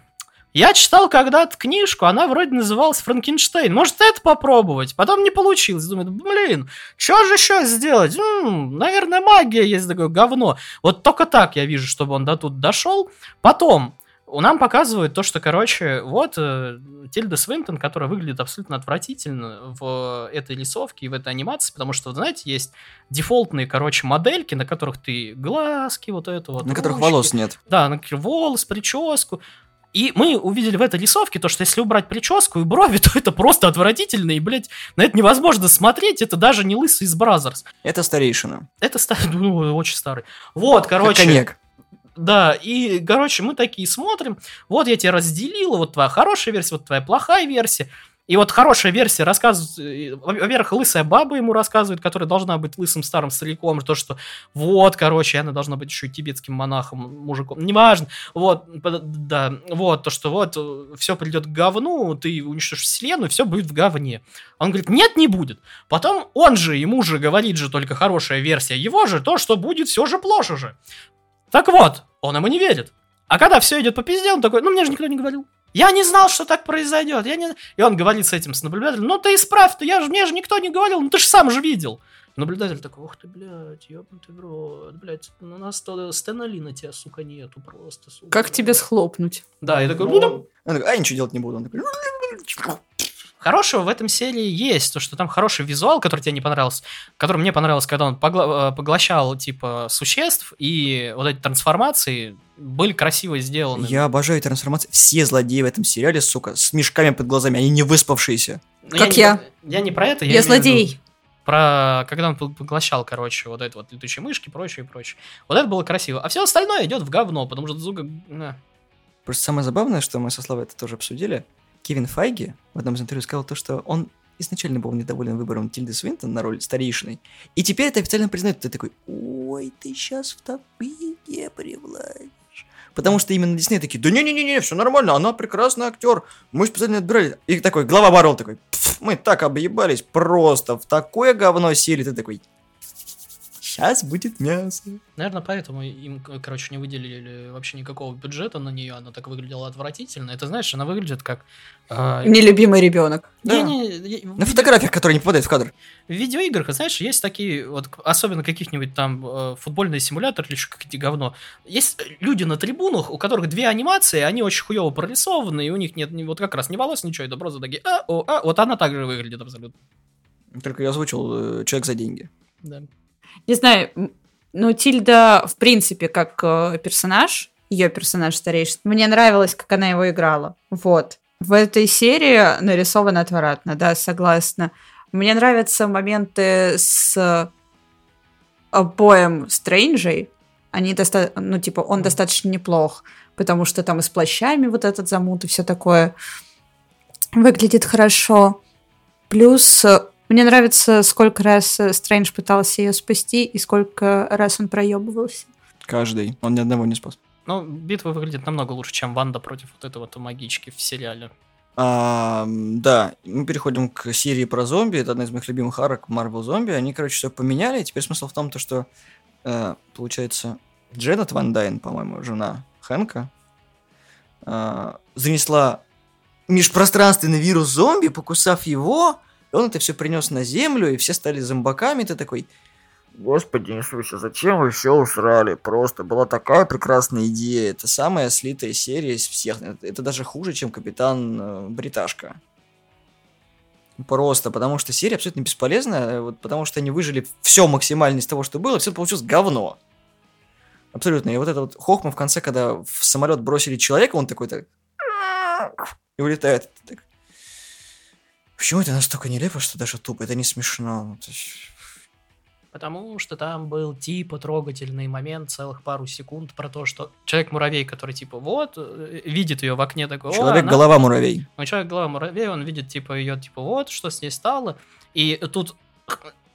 я читал когда-то книжку, она вроде называлась Франкенштейн. Может, это попробовать? Потом не получилось. Думаю, блин, что же еще сделать? М, наверное, магия есть такое говно. Вот только так я вижу, чтобы он до тут дошел. Потом нам показывают то, что, короче, вот э, Тильда Свинтон, которая выглядит абсолютно отвратительно в этой рисовке и в этой анимации, потому что, знаете, есть дефолтные, короче, модельки, на которых ты глазки, вот это вот. На которых ручки. волос нет. Да, на волос, прическу. И мы увидели в этой рисовке то, что если убрать прическу и брови, то это просто отвратительно, и, блядь, на это невозможно смотреть, это даже не лысый из Brazzers. Это старейшина. Это ста- ну, очень старый. Вот, Как короче. коньяк. Да, и, короче, мы такие смотрим, вот я тебе разделила, вот твоя хорошая версия, вот твоя плохая версия. И вот хорошая версия рассказывает, э, во-первых, лысая баба ему рассказывает, которая должна быть лысым старым стариком, то, что вот, короче, она должна быть еще и тибетским монахом, мужиком, неважно, вот, да, вот, то, что вот, все придет к говну, ты уничтожишь вселенную, все будет в говне. Он говорит, нет, не будет. Потом он же, ему же говорит же только хорошая версия, его же то, что будет все же плохо же. Так вот, он ему не верит. А когда все идет по пизде, он такой, ну мне же никто не говорил. Я не знал, что так произойдет. Я не... И он говорит с этим, с наблюдателем, ну ты исправь, то я же, мне же никто не говорил, ну ты же сам же видел. Наблюдатель такой, ух ты, блядь, ёбнутый в рот, блядь, ну, у нас то Стэна Ли на тебя, сука, нету просто, сука. Как тебе схлопнуть? Да, я такой, ну, да, Он такой, а, я ничего делать не буду. Он такой, Хорошего в этом серии есть, то, что там хороший визуал, который тебе не понравился, который мне понравился, когда он э, поглощал, типа, существ, и вот эти трансформации были красиво сделаны. Я обожаю трансформации. Все злодеи в этом сериале, сука, с мешками под глазами, они не выспавшиеся. Но Как не- я. Я не про это, я, Я злодей. Про когда он пог- поглощал, короче, вот это вот летучие мышки, прочее, прочее. Вот это было красиво. А все остальное идет в говно, потому что Зуга... на. Просто самое забавное, что мы со Славой это тоже обсудили, Кевин Файги в одном из интервью сказал то, что он изначально был недоволен выбором Тильды Свинтон на роль старейшины, и теперь это официально признает. Ты такой, ой, ты сейчас в топике привлачишь. Потому что именно Дисней такие, да не-не-не, все нормально, она прекрасный актер, мы специально отбирали. И такой, глава Баррел такой, «Пф, мы так объебались, просто в такое говно сели, ты такой, сейчас будет мясо. Наверное, поэтому им, короче, не выделили вообще никакого бюджета на нее. Она так выглядела отвратительно. Это, знаешь, она выглядит как... э, Нелюбимый ребенок. Да. не- я- На фотографиях, которые не попадают в кадр. В видеоиграх, знаешь, есть такие, вот, особенно каких-нибудь там э, футбольные симуляторы или еще какие-то говно. Есть люди на трибунах, у которых две анимации, они очень хуево прорисованы, и у них нет вот как раз ни волос, ничего, это просто такие, а, о, а, вот она также выглядит абсолютно. Только я озвучил э, человек за деньги. Да. Не знаю, м, ну, Тильда, в принципе, как э, персонаж, ее персонаж старейший, мне нравилось, как она его играла. Вот. В этой серии нарисовано отвратно, да, согласна. Мне нравятся моменты с обоим Стрэнджей. Они доста... ну, типа, он достаточно неплох, потому что там и с плащами вот этот замут и все такое выглядит хорошо. Плюс э, мне нравится, сколько раз э, Стрэндж пытался ее спасти и сколько раз он проебывался. Каждый. Он ни одного не спас. Ну, битва выглядит намного лучше, чем Ванда против вот этого вот магички в сериале. А, да, мы переходим к серии про зомби. Это одна из моих любимых арок Marvel Зомби. Они, короче, все поменяли. Теперь смысл в том, то, что, э, получается, Джанет Ван Дайн, по-моему, жена Хэнка, э, занесла межпространственный вирус зомби, покусав его, и он это все принес на землю, и все стали зомбаками. Ты такой, Господи Иисусе, зачем вы все усрали? Просто была такая прекрасная идея. Это самая слитая серия из всех. Это, даже хуже, чем Капитан э, Бриташка. Просто потому что серия абсолютно бесполезная, вот потому что они выжили все максимально из того, что было, все получилось говно. Абсолютно. И вот это вот Хохма в конце, когда в самолет бросили человека, он такой так и улетает. Так, Почему это настолько нелепо, что даже тупо? Это не смешно. Ну, то есть, Потому что там был типа трогательный момент, целых пару секунд, про то, что человек-муравей, который типа вот, э, видит ее в окне такой, «О, Человек она- голова муравей. Ну, человек голова муравей, он видит типа ее, типа вот, что с ней стало. И тут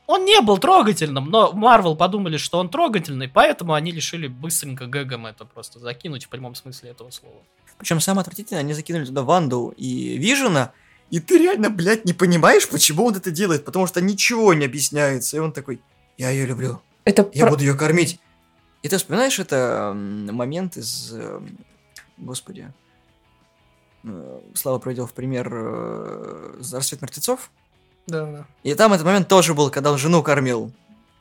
он не был трогательным, но Марвел подумали, что он трогательный, поэтому они решили быстренько гэгом это просто закинуть в прямом смысле этого слова. Причем самое отвратительное, они закинули туда Ванду и Вижена, и ты реально, блядь, не понимаешь, почему он это делает, потому что ничего не объясняется. И он такой, я ее люблю, Это я про- буду ее кормить. И ты вспоминаешь это момент из, эм, господи, э, Слава приводил в пример э, «Рассвет мертвецов», Да, да. и там этот момент тоже был, когда он жену кормил.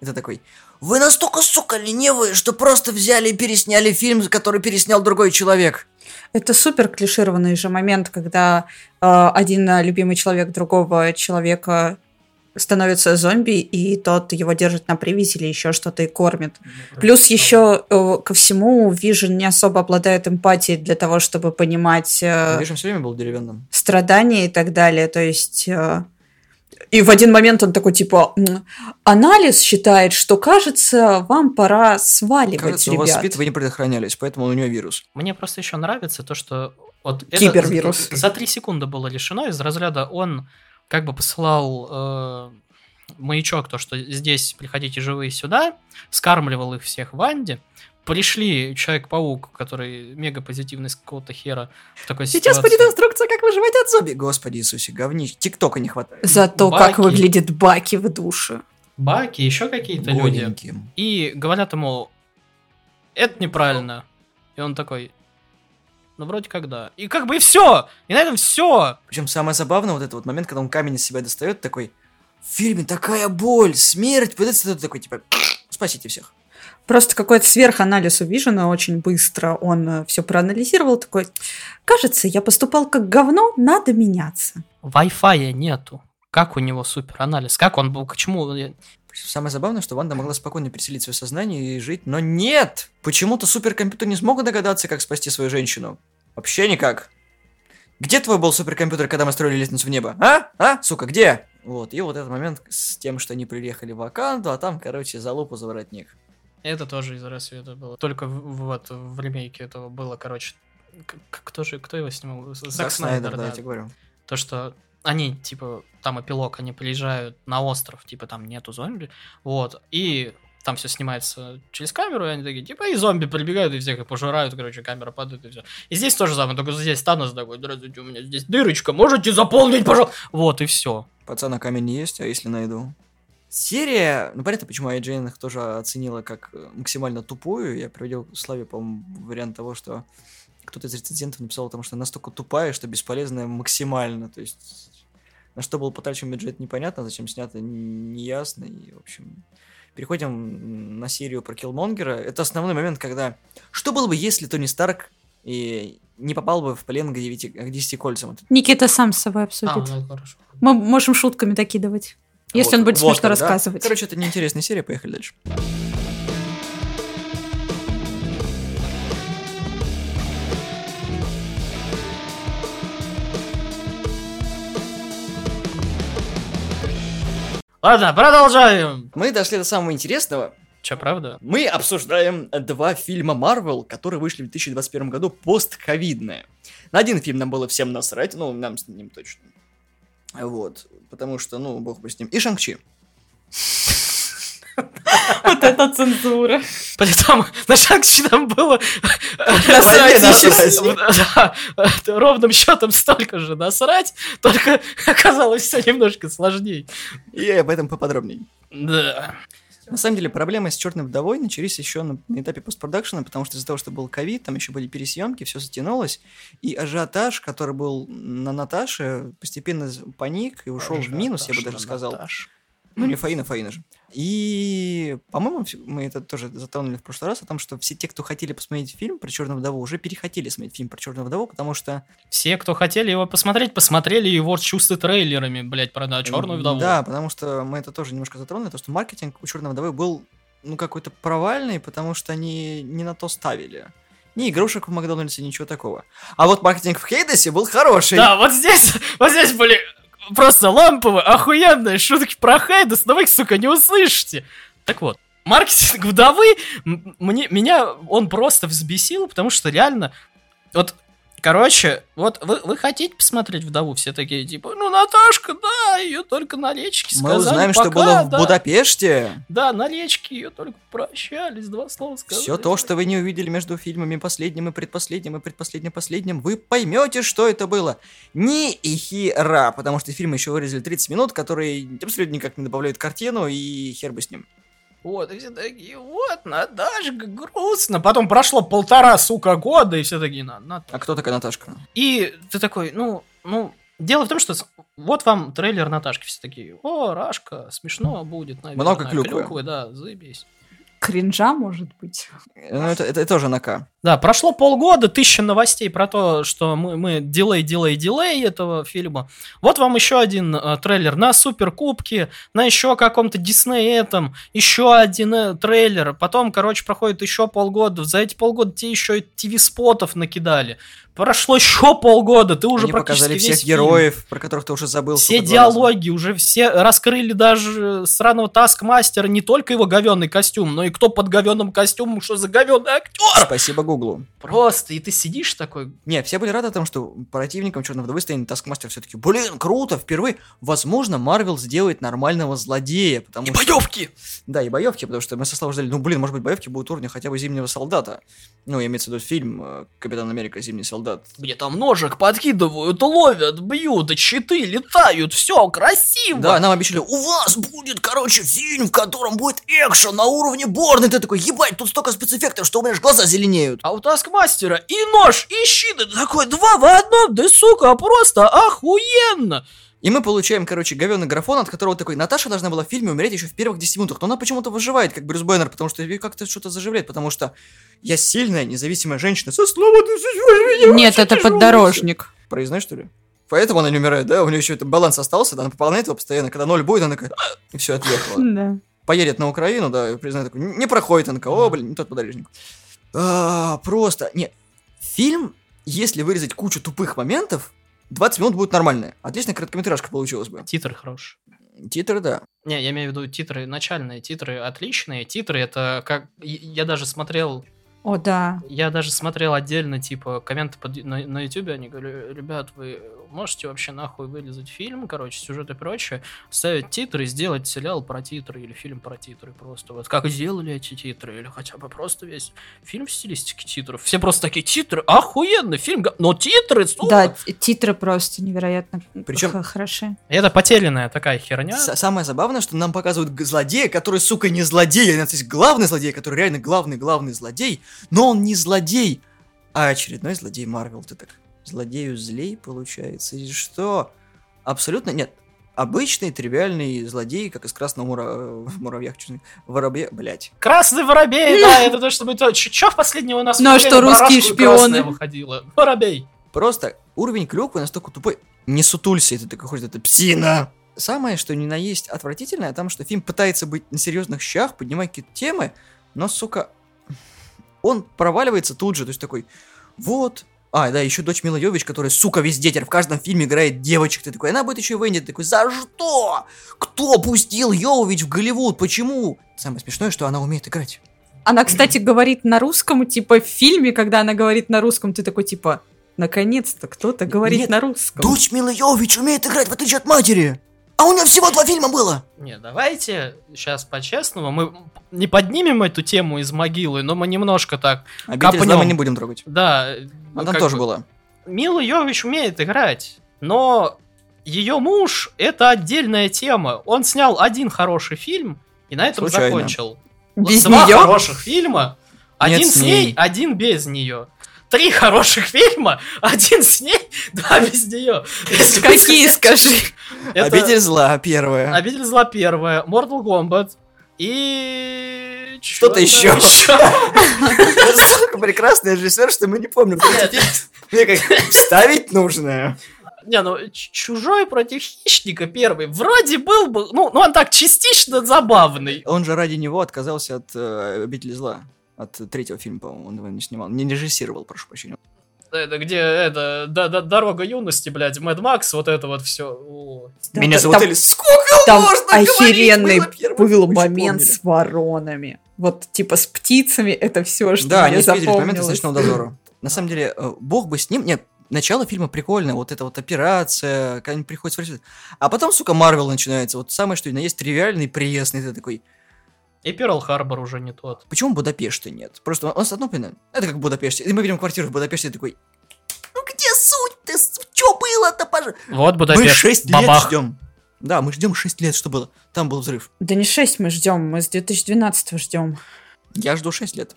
И ты такой, Вы настолько, сука, ленивые, что просто взяли и пересняли фильм, который переснял другой человек. Это супер клишированный же момент, когда э, один э, любимый человек другого человека становится зомби, и тот его держит на привязи или еще что-то и кормит. Плюс еще э, ко всему Вижен не особо обладает эмпатией для того, чтобы понимать э, Вижен все время был деревянным. страдания и так далее. То есть... э, и в один момент он такой, типа, «М, анализ считает, что, кажется, вам пора сваливать, Кажется, у вас ребят. спит, вы не предохранялись, поэтому у него вирус. Мне просто еще нравится то, что вот это Кибервирус. за три секунды было лишено из разряда он как бы посылал э, маячок, то, что здесь приходите живые сюда, скармливал их всех в Ванде, пришли Человек-паук, который мега позитивный с какого-то хера в такой Сейчас ситуации. будет инструкция, как выживать от зомби. Господи Иисусе, говнич. Тиктока не хватает. Зато как Баки. выглядит Баки в душе. Баки, еще какие-то люди. И говорят ему, это неправильно. И он такой, ну вроде как да. И как бы и все. И на этом все. Причем самое забавное вот этот вот момент, когда он камень из себя достает, такой, в фильме такая боль, смерть, вот это такой, типа, спасите всех. Просто какой-то сверханализ у Вижена очень быстро. Он все проанализировал, такой, кажется, я поступал как говно, надо меняться. Wi-Fi нету. Как у него супер анализ? Как он был? Почему? Я- Причем Самое забавное, что Ванда могла спокойно переселить свое сознание и жить, но нет! Почему-то суперкомпьютер не смог догадаться, как спасти свою женщину. Вообще никак. Где твой был суперкомпьютер, когда мы строили лестницу в небо? А? А? Сука, где? Вот, и вот этот момент с тем, что они приехали в Ваканду, а там, короче, за лупу за воротник. Это тоже из рассвета было. Только вот в ремейке этого было, короче. Кто же, кто его снимал? Зак, Зак Снайдер, да. я тебе говорю. То, что они, типа, там эпилог, они приезжают на остров, типа, там нету зомби, вот, и там все снимается через камеру, и они такие, типа, и зомби прибегают, и всех их пожирают, короче, камера падает, и все. И здесь тоже самое, только здесь Танос такой, здравствуйте, у меня здесь дырочка, можете заполнить, пожалуйста? Вот, и все. Пацана камень не есть, а если найду? Серия, ну понятно, почему IGN их тоже оценила как э, максимально тупую. Я приводил Славе, по-моему, вариант того, что кто-то из рецензентов написал о том, что она настолько тупая, что бесполезная максимально. То есть на что был потрачен бюджет, непонятно, зачем снято, неясно. И, в общем, переходим на серию про Киллмонгера. Это основной момент, когда... Что было бы, если Тони Старк и не попал бы в плен к, девяти, к 10 кольцам? Это Никита сам с собой обсудит. А, ну, хорошо. Мы можем шутками докидывать. Если он будет вот смешно как, да. рассказывать. Короче, это неинтересная серия, поехали дальше. Ладно, продолжаем. Мы дошли до самого интересного. Че, правда? Мы обсуждаем два фильма Marvel, которые вышли в 2021 году постковидные. На один фильм нам было всем насрать, ну, нам с ним точно. Вот, потому что, ну, бог бы с ним. И Шанг-Чи. Вот это цензура. При том, на Шанг-Чи там было Да, это ровным счетом столько же насрать, только оказалось все немножко сложнее. И об этом поподробнее. Да. На самом деле, проблемы с черной вдовой начались еще на, на этапе постпродакшена, потому что из-за того, что был ковид, там еще были пересъемки, все затянулось, и ажиотаж, который был на Наташе, постепенно паник и ушел в минус, я бы даже сказал. Ну, не Фаина, Фаина же. И, по-моему, мы это тоже затронули в прошлый раз, о том, что все те, кто хотели посмотреть фильм про Черную вдову, уже перехотели смотреть фильм про Черную вдову, потому что... Все, кто хотели его посмотреть, посмотрели его чувствы трейлерами, блять, про черную вдову. Да, потому что мы это тоже немножко затронули, то, что маркетинг у Черной вдовы был, ну, какой-то провальный, потому что они не на то ставили. Ни игрушек в Макдональдсе, ничего такого. А вот маркетинг в Хейдесе был хороший. Да, вот здесь, вот здесь были просто ламповые, охуенные шутки про Хайдес, но вы их, сука, не услышите. Так вот, маркетинг вдовы, мне, меня он просто взбесил, потому что реально, вот, короче, вот вы, вы хотите посмотреть вдову, все такие, типа, ну, Наташка, да, ее только на речке Мы сказали, узнаем, что пока, было в да, Будапеште. Да, на речке ее только прощались, два слова сказали. Все то, что вы не увидели между фильмами последним и предпоследним и предпоследним последним, вы поймете, что это было. Ни и хера, потому что фильм еще вырезали 30 минут, которые абсолютно никак не добавляют картину, и хер бы с ним. Вот, и все такие, вот, Наташка, грустно. Потом прошло полтора, сука, года, и все такие, на, на. А кто такая Наташка? И ты такой, ну, ну, дело в том, что вот вам трейлер Наташки, все такие, о, Рашка, смешно будет, наверное. Много клюквы. да, заебись. Кринжа, может быть. Ну, это, это тоже на К. Да, прошло полгода, тысяча новостей про то, что мы, мы дилей, дилей, дилей этого фильма. Вот вам еще один э, трейлер на Суперкубке, на еще каком-то Дисней этом, еще один э, трейлер. Потом, короче, проходит еще полгода. За эти полгода тебе еще ТВ-спотов накидали. Прошло еще полгода, ты уже Они практически показали всех фильм. героев, про которых ты уже забыл. Все диалоги, уже все раскрыли даже сраного Таскмастера, не только его говенный костюм, но и кто под говенным костюмом, что за говенный актер. Спасибо Гуглу. Просто, и ты сидишь такой, Не, все были рады о том, что противником Черного вдовы станет Таскмастер все-таки. Блин, круто, впервые. Возможно, Марвел сделает нормального злодея, потому что... боевки! Да, и боевки, потому что мы со Славой ждали, ну, блин, может быть, боевки будут уровня хотя бы Зимнего Солдата. Ну, имеется в виду фильм э, Капитан Америка Зимний Солдат. Где там ножик подкидывают, ловят, бьют, щиты летают, все красиво. Да, нам обещали, У вас будет, короче, фильм, в котором будет экшен на уровне Борна. И ты такой, ебать, тут столько спецэффектов, что у меня аж глаза зеленеют. А у Таскмастера и нож, и щит, и такой, два в одном, да сука, просто охуенно. И мы получаем, короче, говёный графон, от которого такой, Наташа должна была в фильме умереть еще в первых 10 минутах, но она почему-то выживает, как Брюс Бэннер, потому что как-то что-то заживляет, потому что я сильная, независимая женщина, со слова Нет, это поддорожник. всё». Проездной, что ли? Поэтому она не умирает, да? У нее еще это баланс остался, да, она пополняет его постоянно, когда ноль будет, она такая, «А!» и все, отъехала. Да. Поедет на Украину, да, и признает такой, не проходит, она такая, о, блин, не тот подорожник. А, просто, не, фильм, если вырезать кучу тупых моментов, 20 минут будет нормально. Отличная короткометражка получилась бы. Титры хорошие. Титры, да. Не, я имею в виду титры, начальные титры отличные. Титры это как... Я даже смотрел О, да. Я даже смотрел отдельно, типа, комменты под, на, на ютубе, они говорят, ребят, вы можете вообще нахуй вылезать фильм, короче, сюжет и прочее, ставить титры, сделать сериал про титры или фильм про титры просто. Вот как сделали эти титры, или хотя бы просто весь фильм в стилистике титров. Все просто такие, титры, охуенно, фильм, но титры, сука! Да, титры просто невероятно Причем- хороши. Это потерянная такая херня. С- Самое забавное, что нам показывают злодея, который, сука, не злодей. а То есть главный злодей, который реально главный-главный злодей, но он не злодей, а очередной злодей Марвел. Ты так, злодею злей, получается? И что? Абсолютно нет. Обычный, тривиальный злодей, как из Красного мура... муравья, воробья, блять. Красный воробей, да, это то, чтобы то. Че в последнего у нас? Ну, а что, русские шпионы? Выходило. Воробей. Просто уровень клюквы настолько тупой. Не сутулься, ты такой ходишь, это псина. самое, что ни на есть отвратительное, там, что фильм пытается быть на серьезных щах, поднимать какие-то темы, но, сука, он проваливается тут же, то есть такой, вот, а, да, еще дочь Мила Йович, которая, сука, везде теперь в каждом фильме играет девочек. Ты такой, она будет еще в Энди. Ты такой, за что? Кто пустил Йович в Голливуд? Почему? Самое смешное, что она умеет играть. Она, кстати, говорит на русском, типа в фильме, когда она говорит на русском, ты такой, типа, наконец-то кто-то говорит Нет, на русском. Дочь Йович умеет играть, в отличие от матери. А у нее всего два фильма было. Не, давайте сейчас по-честному. Мы не поднимем эту тему из могилы, но мы немножко так... Обитель Копнем. мы не будем трогать. Да. Она как тоже бы- была. Мила Йович умеет играть, но ее муж — это отдельная тема. Он снял один хороший фильм и на этом Случайно. закончил. Без Два нее? хороших фильма, Нет, один с с ней, ней. один без нее. Три хороших фильма, один с ней, два без нее. Если Какие, скажи? Это Обитель зла первая. Обитель зла первая, Mortal Kombat и... Что-то еще. Сука, прекрасный режиссер, что мы не помним. Мне как вставить нужно. Не, ну Чужой против Хищника первый вроде был бы, ну, ну он так частично забавный. Он же ради него отказался от э, Обители зла. От третьего фильма, по-моему, он его не снимал. Не режиссировал, прошу прощения. Это где, это, да, да, Дорога юности, блядь, Мэд Макс, вот это вот все. Меня Там- зовут там- Элис. Сколько Там можно говорить? охеренный первом был момент помнили. с воронами. Вот, типа, с птицами это все, что Да, мне они спиздили этот момент запомнилось. «Ночного дозора». На самом деле, э, бог бы с ним... Нет, начало фильма прикольное, вот эта вот операция, когда они приходят смотреть. А потом, сука, Марвел начинается. Вот самое, что и на есть, тривиальный, пресный. Ты такой, И Перл Харбор уже не тот. почему Будапешта нет? Просто он с одной стороны, это как в Будапеште. И мы видим квартиру в Будапеште, и такой, Ну где суть? Ты что было-то, пожалуйста? Вот мы Будапешт, 6 лет бабах. ждем. Да, мы ждем 6 лет, что было. Там был взрыв. Да не 6 мы ждем, мы с 2012 ждем. Я жду 6 лет.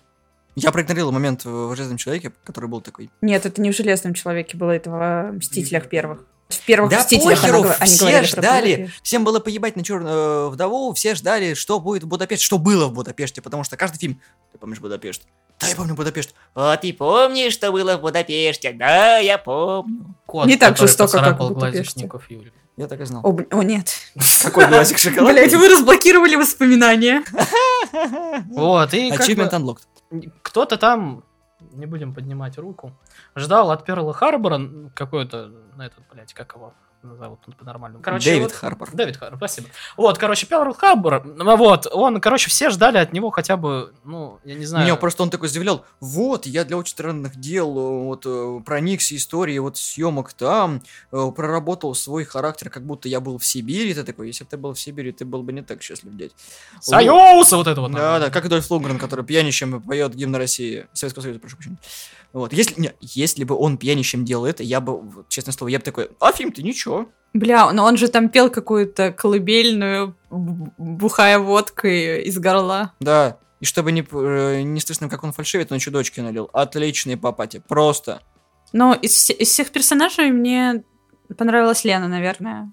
Я проигнорировал момент в «Железном человеке», который был такой. Нет, это не в Железном Человеке было, это в Мстителях первых. В первых Да Мстителях похеру, она они все говорили про ждали. Будапешт. Всем было поебать на черную вдову, все ждали, что будет в Будапеште, что было в Будапеште, потому что каждый фильм... Ты помнишь Будапешт? Да, я помню Будапешт. А ты помнишь, что было в Будапеште? Да, я помню. Кот, Не так жестоко, как в Будапеште. Юли. Я так и знал. О, о, нет. Какой глазик шоколада? Блять, вы разблокировали воспоминания. Вот, и как Achievement Unlocked. кто-то там, не будем поднимать руку, ждал от Перла Харбора какой-то, ну, этот, блядь, как его зовут он по-нормальному. Дэвид вот- Харбор. Дэвид Харбор, спасибо. Вот, короче, Перл Харбор, ну, вот, он, короче, все ждали от него хотя бы, ну, я не знаю. Не, просто он такой заявлял, вот, я для очень странных дел э, вот э, проникся историей вот съемок там, э, проработал свой характер, как будто я был в Сибири. Ты такой, если бы ты был в Сибири, ты был бы не так счастлив, дядь. Союз! Вот это вот. Да, да, как и Дольф Лунгрен, который пьянищем поет гимн России, Советского Союза, прошу прощения. Вот, если, не, если бы он пьянищем делал это, я бы, честное слово, я бы такой, а фильм ты ничего. Бля, но он же там пел какую-то колыбельную, бухая водкой из горла. Да, и чтобы не, э, не слышно, как он фальшивит, он еще дочки налил. Отличный папати, просто. Но из, из всех персонажей мне понравилась Лена, наверное.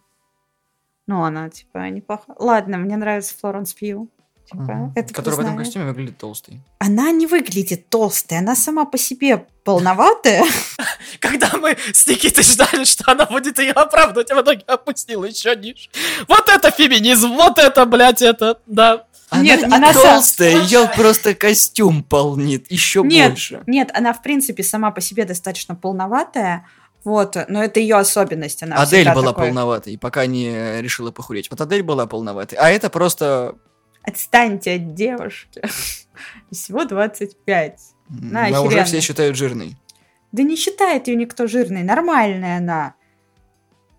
Ну, она, типа, неплохо. Ладно, мне нравится Флоренс Пью. Типа, Мгм. это Который в этом костюме выглядит толстый. Она не выглядит толстой, она сама по себе полноватая. Когда мы с Никитой ждали, что она будет ее оправдывать, а в итоге опустила еще ниже. Вот это феминизм, вот это, блядь, это, да. Нет, не она толстая, ее просто костюм полнит еще Нет, больше. Нет, она, в принципе, сама по себе достаточно полноватая. Вот, но это ее особенность. Она Адель была такой. полноватой, пока не решила похудеть. Вот Адель была полноватой. А это просто... Отстаньте от девушки. Всего 25. м, На, а уже все считают жирной. Да не считает ее никто жирной, нормальная она.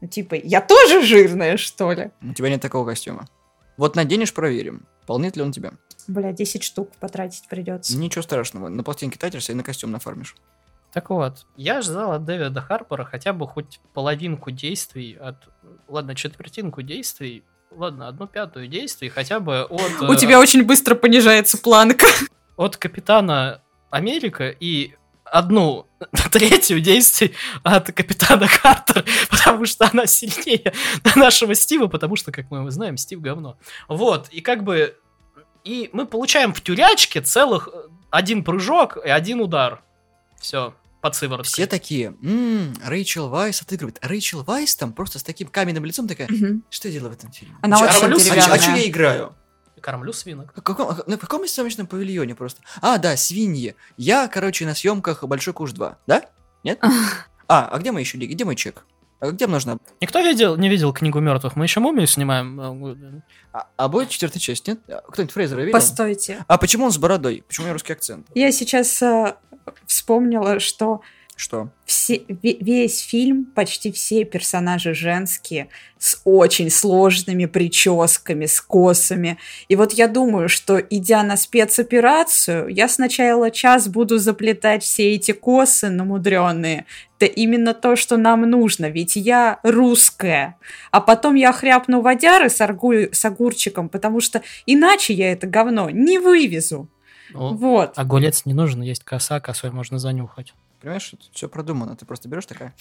Ну, типа, я тоже жирная, что ли? У тебя нет такого костюма. Вот наденешь, проверим, полнит ли он тебя. Бля, 10 штук потратить придется. Ничего страшного, на полтинке тратишься и на костюм нафармишь. Так вот, я ждал от Дэвида Харпера хотя бы хоть половинку действий, от, ладно, четвертинку действий, ладно, одну пятую действий, хотя бы от... У э, тебя очень быстро понижается планка. от Капитана Америка и одну третью действий от Капитана Картер, потому что она сильнее нашего Стива, потому что, как мы знаем, Стив говно. Вот, и как бы... И мы получаем в тюрячке целых э, один прыжок и один удар. Все. Под сывороткой. Все такие, «М, Рэйчел Вайс отыгрывает. Рэйчел Вайс там просто с таким каменным лицом такая, Мгм. что я делаю в этом фильме? Она Чё, очень а, чё- а, деревянная. чё я играю? Кормлю свинок. В каком, а, на каком съемочном павильоне просто? А, да, свиньи. Я, короче, на съемках Большой Куш 2, да? Нет? А, а где мы еще лиги? Где мой чек? А где нужно? Никто видел, не видел книгу мертвых? Мы еще мумию снимаем. А, а будет четвертая часть, нет? А, Кто-нибудь Фрейзера видел? Постойте. А почему он с бородой? Почему у него русский акцент? Я сейчас э, вспомнила, что Что? все, ве- весь фильм, почти все персонажи женские, с очень сложными прическами, с косами. И вот я думаю, что идя на спецоперацию, я сначала час буду заплетать все эти косы намудренные. Это именно то, что нам нужно, ведь я русская. А потом я хряпну водяры с, аргу- с огурчиком, потому что иначе я это говно не вывезу. Ну, Вот. Огурец не нужен, есть коса, косой можно занюхать. Понимаешь, все продумано. Ты просто берешь такая.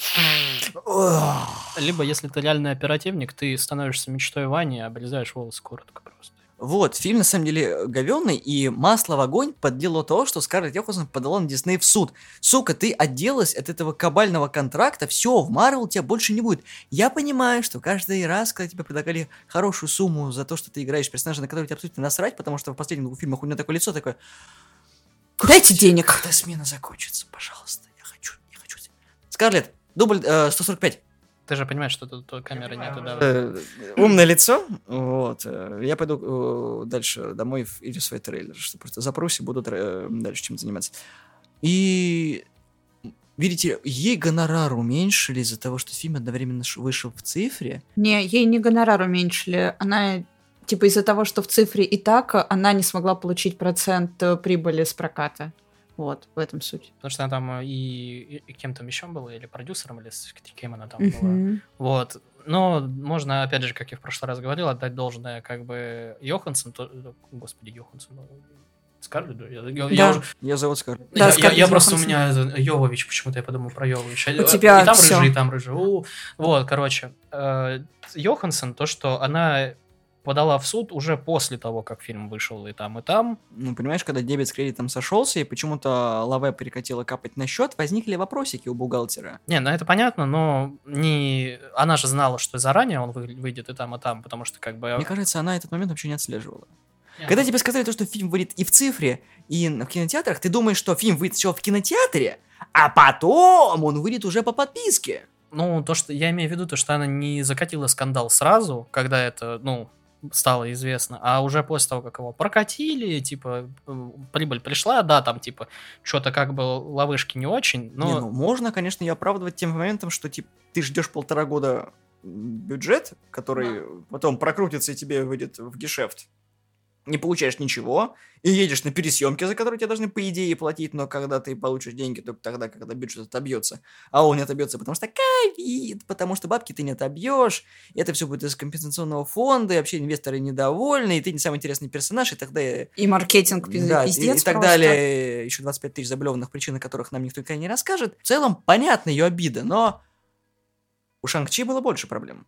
Либо, если ты реальный оперативник, ты становишься мечтой Вани и обрезаешь волосы коротко просто. Вот, фильм на самом деле говенный, и масло в огонь подлило то, что Скарлетт Йоханссон подала на Дисней в суд. Сука, ты отделалась от этого кабального контракта, все, в Марвел тебя больше не будет. Я понимаю, что каждый раз, когда тебе предлагали хорошую сумму за то, что ты играешь персонажа, на который тебе абсолютно насрать, потому что в последних двух фильмах у него такое лицо такое, Дайте денег. когда смена закончится, пожалуйста, я хочу, я хочу. Скарлетт, дубль э, 145. Ты же понимаешь, что тут камеры нету, да? Э, умное лицо. Вот. э, Я пойду э, дальше домой или свой трейлер, что просто запрусь и буду дальше чем заниматься. И видите, ей гонорар уменьшили из-за того, что фильм одновременно вышел в цифре. Не, ей не гонорар уменьшили. Она, типа, из-за того, что в цифре и так, она не смогла получить процент прибыли с проката. Вот, в этом суть. Потому что она там э, и, и кем там еще была, или продюсером, или с кем она там была. Мгм. Вот. Но можно, опять же, как я в прошлый раз говорил, отдать должное как бы Йоханссон, то, господи, Йоханссон, ну, Скарлетт, да? Я, я- я Да. уже- Я зовут Скарлетт. Да, я, я- Скарлетт я просто у меня Йовович, почему-то я подумал про Йововича. У тебя и там рыжий, и там рыжий. У, Вот, короче, э, Йоханссон, то, что она подала в суд уже после того, как фильм вышел и там, и там. Ну, понимаешь, когда дебет с кредитом сошелся, и почему-то лаве перекатила капать на счет, возникли вопросики у бухгалтера. Не, ну это понятно, но не... она же знала, что заранее он вы- выйдет и там, и там, потому что как бы... Мне кажется, она этот момент вообще не отслеживала. Не, Когда ну, тебе сказали то, что фильм выйдет и в цифре, и в кинотеатрах, ты думаешь, что фильм выйдет сначала в кинотеатре, а потом он выйдет уже по подписке. Ну, то, что я имею в виду, то, что она не закатила скандал сразу, когда это, ну, стало известно, а уже после того, как его прокатили, типа, э, прибыль пришла, да, там, типа, что-то как бы ловышки не очень, но... Не, ну, можно, конечно, и оправдывать тем моментом, что типа, ты ждешь полтора года бюджет, который потом прокрутится и тебе выйдет в гешефт. Не получаешь ничего, и едешь на пересъемки, за которые тебе должны, по идее, платить, но когда ты получишь деньги, только тогда, когда бюджет отобьется. А он не отобьется, потому что ковид, потому что бабки ты не отобьешь, и это все будет из компенсационного фонда, и вообще инвесторы недовольны, и ты не самый интересный персонаж, и тогда И маркетинг пиз- да, и- пиздец и, так просто. далее, еще 25 тысяч заблеванных причин, о которых нам никто никогда не расскажет. В целом, понятна ее обида, но у Шанг-Чи было больше проблем.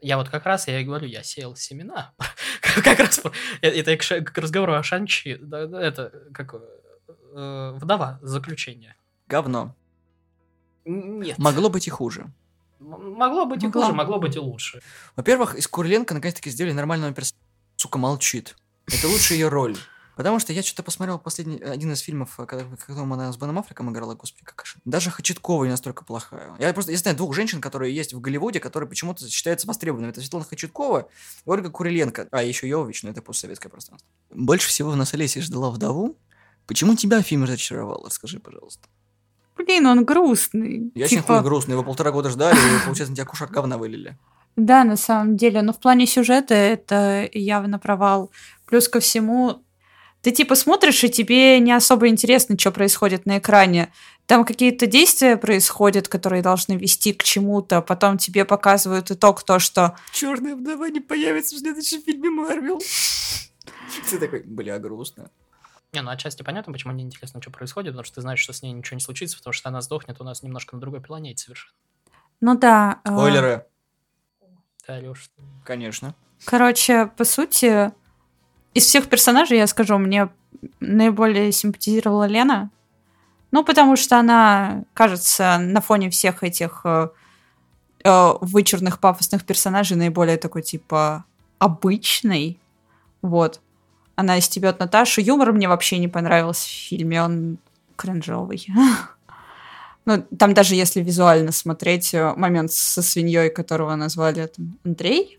Я вот как раз, я и говорю, я сеял семена. Как раз, э, это к разговору о Шанчи, это, как, э, вдова, заключение. Говно. Нет. Могло быть и хуже. Могло быть и хуже, могло быть и лучше. Во-первых, из Куриленко наконец-таки сделали нормального персонажа. Сука, молчит. Это лучше ее роль. Потому что я что-то посмотрел последний, один из фильмов, когда, когда она с Беном Аффлеком играла, господи, как же. Даже Хачаткова не настолько плохая. Я просто, я знаю двух женщин, которые есть в Голливуде, которые почему-то считаются востребованными. Это Светлана Хачаткова и Ольга Куриленко. А, еще Йовович, но это постсоветское пространство. Больше всего в нас Олеся ждала вдову. Почему тебя фильм разочаровал? Расскажи, пожалуйста. Блин, он грустный. Я Типа, хуй грустно, его полтора года ждали, и, получается, на тебя кушак говна вылили. Да, на самом деле. Но в плане сюжета это явно провал. Плюс ко всему, ты типа смотришь, и тебе не особо интересно, что происходит на экране. Там какие-то действия происходят, которые должны вести к чему-то. Потом тебе показывают итог, то, что Черная вдова не появится в следующем фильме Марвел. Ты такой, бля, грустно. Не, ну отчасти понятно, почему мне интересно, что происходит, потому что ты знаешь, что с ней ничего не случится, потому что она сдохнет у нас немножко на другой планете совершенно. Ну да. э, Спойлеры. Ты орешь. Конечно. Короче, по сути, из всех персонажей, я скажу, мне наиболее симпатизировала Лена. Ну, потому что она, кажется, на фоне всех этих э, э, вычурных пафосных персонажей наиболее такой, типа, обычной. Вот. Она стебет Наташу. Юмор мне вообще не понравился в фильме, он кринжовый. Ну, там даже если визуально смотреть э, момент со свиньей, которого назвали Андрей,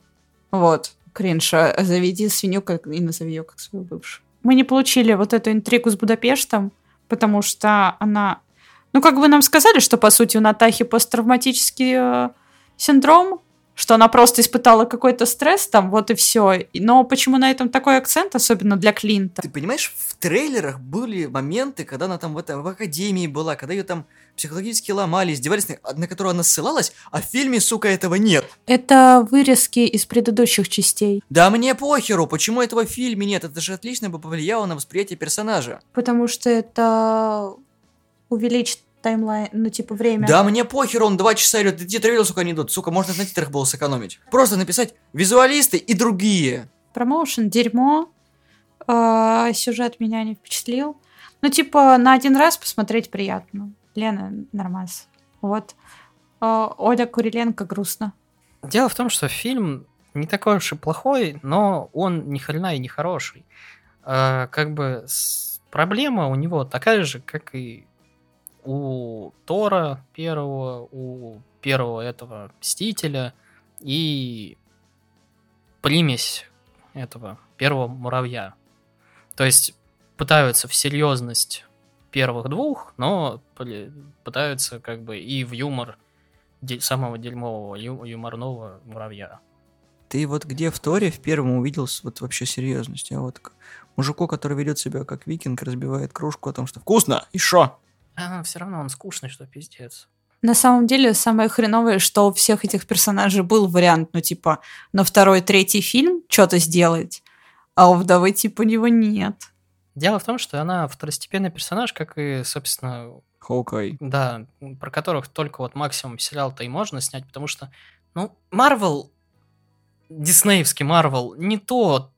вот, кринж, а заведи свинью как, и назови ее как свою бывшую. Мы не получили вот эту интригу с Будапештом, потому что она... Ну, как бы нам сказали, что, по сути, у Натахи посттравматический э, синдром, что она просто испытала какой-то стресс там, вот и все. Но почему на этом такой акцент, особенно для Клинта? Ты понимаешь, в трейлерах были моменты, когда она там в, это, в академии была, когда ее там психологически ломали, издевались, на, на которую она ссылалась, а в фильме, сука, этого нет. Это вырезки из предыдущих частей. Да мне похеру, почему этого в фильме нет? Это же отлично бы повлияло на восприятие персонажа. Потому что это увеличит таймлайн, ну, типа, время. Да мне похер, он два часа идет, эти трейлеры, сука, не идут. Сука, можно на титрах было сэкономить. Просто написать визуалисты и другие. Промоушен, дерьмо. А, сюжет меня не впечатлил. Ну, типа, на один раз посмотреть приятно. Лена нормас. Вот. А, Оля Куриленко грустно. Дело в том, что фильм не такой уж и плохой, но он ни хрена и не хороший. А, как бы проблема у него такая же, как и у Тора первого, у первого этого Мстителя и примесь этого первого муравья. То есть пытаются в серьезность первых двух, но пытаются как бы и в юмор самого дерьмового ю- юморного муравья. Ты вот где в Торе в первом увидел вот вообще серьезность? А вот к мужику, который ведет себя как викинг, разбивает кружку о том, что вкусно, и шо? А, все равно он скучный, что пиздец. На самом деле, самое хреновое, что у всех этих персонажей был вариант, ну, типа, на второй, третий фильм что-то сделать, а у вдовы, типа, у него нет. Дело в том, что она второстепенный персонаж, как и, собственно, Хоукай. да, про которых только вот максимум сериал-то и можно снять, потому что, ну, Марвел, диснеевский Марвел, не то,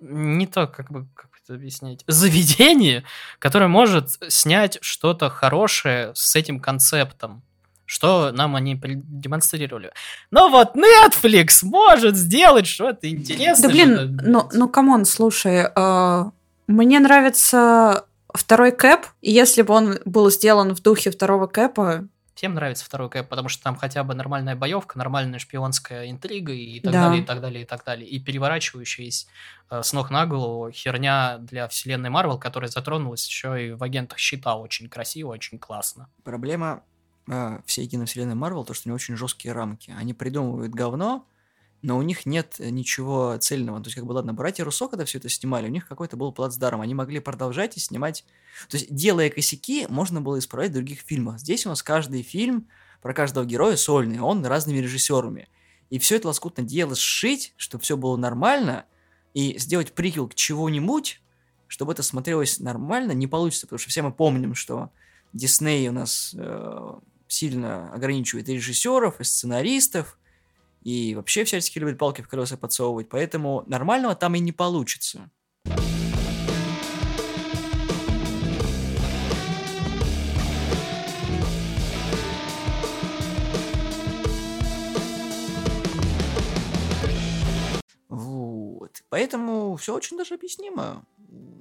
не то, как бы, как это объяснить, заведение, которое может снять что-то хорошее с этим концептом, что нам они демонстрировали. Но вот Netflix может сделать что-то интересное. Да блин, ну, ну come on, слушай, э, мне нравится второй Кэп, и если бы он был сделан в духе второго Кэпа, Всем нравится второй кэп, потому что там хотя бы нормальная боевка, нормальная шпионская интрига и так Да. далее, и так далее, и так далее. И переворачивающаяся э, с ног на голову херня для вселенной Марвел, которая затронулась еще и в агентах щита очень красиво, очень классно. Проблема э, всей киновселенной Марвел, то, что у них очень жесткие рамки. Они придумывают говно, но у них нет э, ничего цельного. То есть, как бы, ладно, братья Руссо, когда все это снимали, у них какой-то был плацдарм. Они могли продолжать и снимать... То есть, делая косяки, можно было исправлять в других фильмах. Здесь у нас каждый фильм про каждого героя сольный, он разными режиссерами. И все это лоскутно дело сшить, чтобы все было нормально, и сделать приквел к чего-нибудь, чтобы это смотрелось нормально, не получится, потому что все мы помним, что Дисней у нас э, сильно ограничивает и режиссеров, и сценаристов, и вообще всячески любит палки в колеса подсовывать, поэтому нормального там и не получится. Вот. Поэтому все очень даже объяснимо.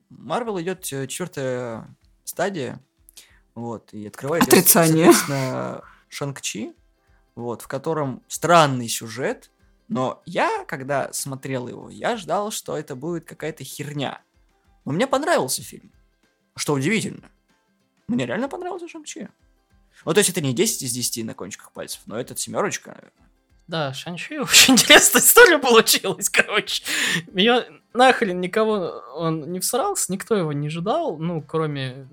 Марвел идет э, четвертая стадия. Вот, и открывает... Отрицание. Соответственно, Шанг-Чи, вот, в котором странный сюжет, но я, когда смотрел его, я ждал, что это будет какая-то херня. Но мне понравился фильм. Что удивительно. Мне реально понравился Шанг-Чи. Ну, то есть это не 10 из 10 на кончиках пальцев, но это семерочка, наверное. Да, Шанчи очень интересная история получилась, короче. Меня нахрен никого он не всрался, никто его не ждал, ну, кроме